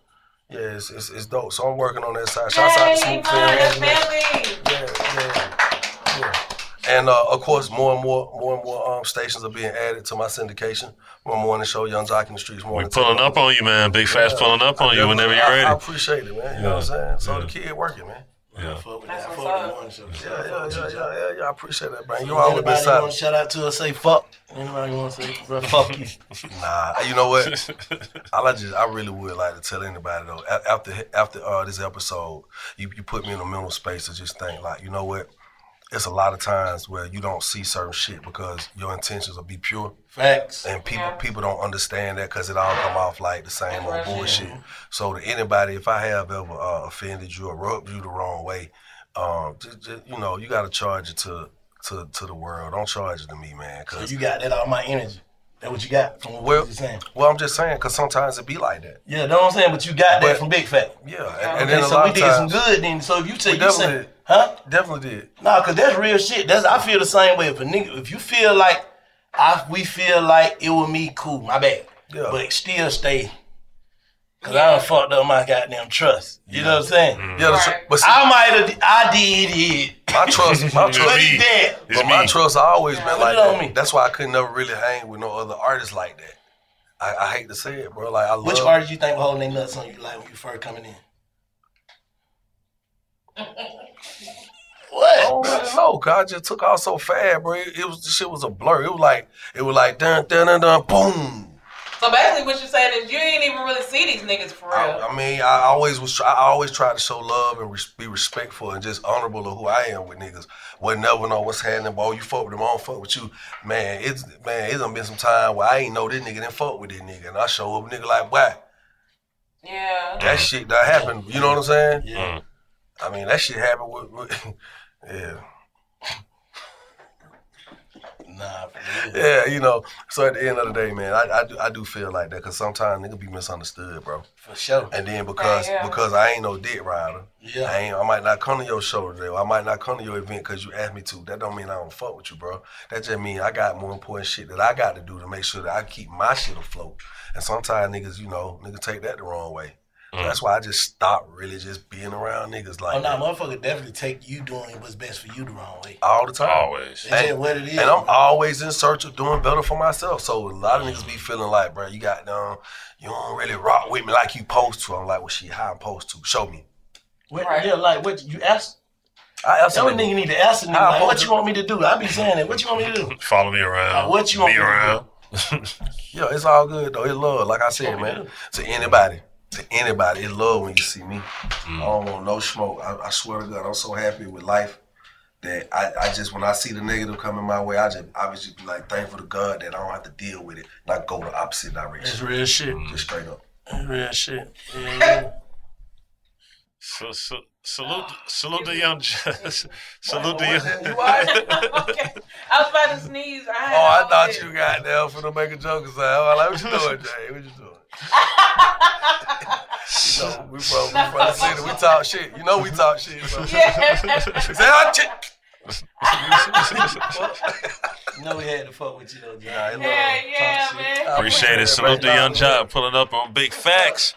Yeah, it's, it's, it's dope. So I'm working on that side. Shouts out to Yay, Smooth Iman, that's Film. family. Yeah, yeah, yeah. And uh, of course, more and more, more and more um, stations are being added to my syndication. One morning show, Young Joc in the Streets. More. We Morning pulling up on you, man. Big Facts pulling up on you whenever you're I, I appreciate it, man. You know what I'm saying? So the kid working, man. Yeah. Fuck with that. what's Fuck with the one show. Yeah, yeah, yeah, yeah, yeah, yeah. I appreciate that, man. You You always been Anybody want solid. to shout out to us? Say fuck. Anybody want to say bro, fuck you? Nah, you know what? I just, I really would like to tell anybody though. After after uh, this episode, you, you put me in a mental space to just think like, you know what? It's a lot of times where you don't see certain shit because your intentions will be pure. Facts. And people people don't understand that because it all come off like the same old bullshit. So to anybody, if I have ever uh, offended you or rubbed you the wrong way, um, just, just, you know, you got to charge it to to to the world. Don't charge it to me, man. So you got that all my energy. That what you got from what well, you saying? well, I'm just saying because sometimes it be like that. Yeah, know what I'm saying? But you got that from Big Fat. Yeah, and, And and then a so lot we of did times, some good then. So if you take say you definitely say, did. huh? Definitely did. Nah, cause that's real shit. That's I feel the same way. If a nigga, if you feel like I, we feel like it was me, cool, my bad. Yeah. But still stay. Cause I done fucked up my goddamn trust. You know what I'm saying? Mm-hmm. Yeah, the tr- but see, I might have, I did it. my trust, my But trust, he dead. but my trust always been Put like it that. me. That's why I couldn't never really hang with no other artists like that. I, I hate to say it, bro. Like I love. Which artist you think was holding their nuts on you like when you first coming in? I What? don't really know, cause I just took off so fast, bro. It, it was the shit was a blur. It was like it was like dun dun dun dun boom. So basically, what you're saying is you ain't even really see these niggas for real. I, I mean, I always was. Try, I always try to show love and res- be respectful and just honorable of who I am with niggas. Would never know what's happening, boy. You fuck with them, I don't fuck with you, man. It's man. It's done been some time where I ain't know this nigga didn't fuck with this nigga, and I show up nigga like, why? yeah. That shit that happened. You know what I'm saying? Yeah. I mean, that shit happened with, with yeah. Nah, yeah, you know. So at the end of the day, man, I, I do I do feel like that because sometimes nigga be misunderstood, bro. For sure. And then because Yeah, yeah. because I ain't no dick rider, Yeah. I ain't. I might not come to your show today. Or I might not come to your event because you asked me to. That don't mean I don't fuck with you, bro. That just mean I got more important shit that I got to do to make sure that I keep my shit afloat. And sometimes niggas, you know, niggas take that the wrong way. So that's why I just stopped really just being around niggas like oh, that. nah, motherfucker definitely take you doing what's best for you the wrong way. all the time. Always. That's just what it is. And I'm always in search of doing better for myself. So a lot of niggas be feeling like, bro, you got um, you don't really rock with me like you post to. I'm like, well, she how I'm supposed to? Show me. What, Yeah, like what you ask. I ask That what them, nigga need to ask nigga, How like, what you want me to do? I be saying that. What you want me to do? Follow me around. Uh, what you want Be me to do? around. Yeah, it's all good though. It's love, like I said, man. To anybody, to anybody, it's love when you see me. Mm. I don't want no smoke. I, I swear to God, I'm so happy with life that I, I just when I see the negative coming my way, I just obviously be like thankful to God that I don't have to deal with it. Not go the opposite direction. That's real shit. Mm. Just straight up. That's real shit. Yeah, yeah. So, so, salute, salute the young, salute the young. You alright? okay. I was about to sneeze. I Oh, I thought you got there for to make a joke or something. I'm like, what you doing, Jay? What you doing? you know, we from, we from the city. We talk shit. You know we talk shit. So. Yeah. Say, "Ah, chick." Know we had to fuck with you though, John. Yeah, yeah, man. Appreciate it. Salute the Young Joc pulling up on Big Facts.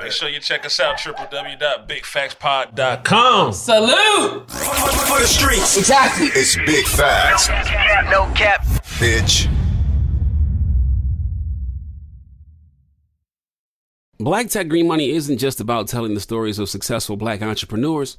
Make sure you check us out www.bigfactspod.com. Salute. For the streets. Exactly. It's big facts. No cap. Bitch. Black Tech Green Money isn't just about telling the stories of successful black entrepreneurs.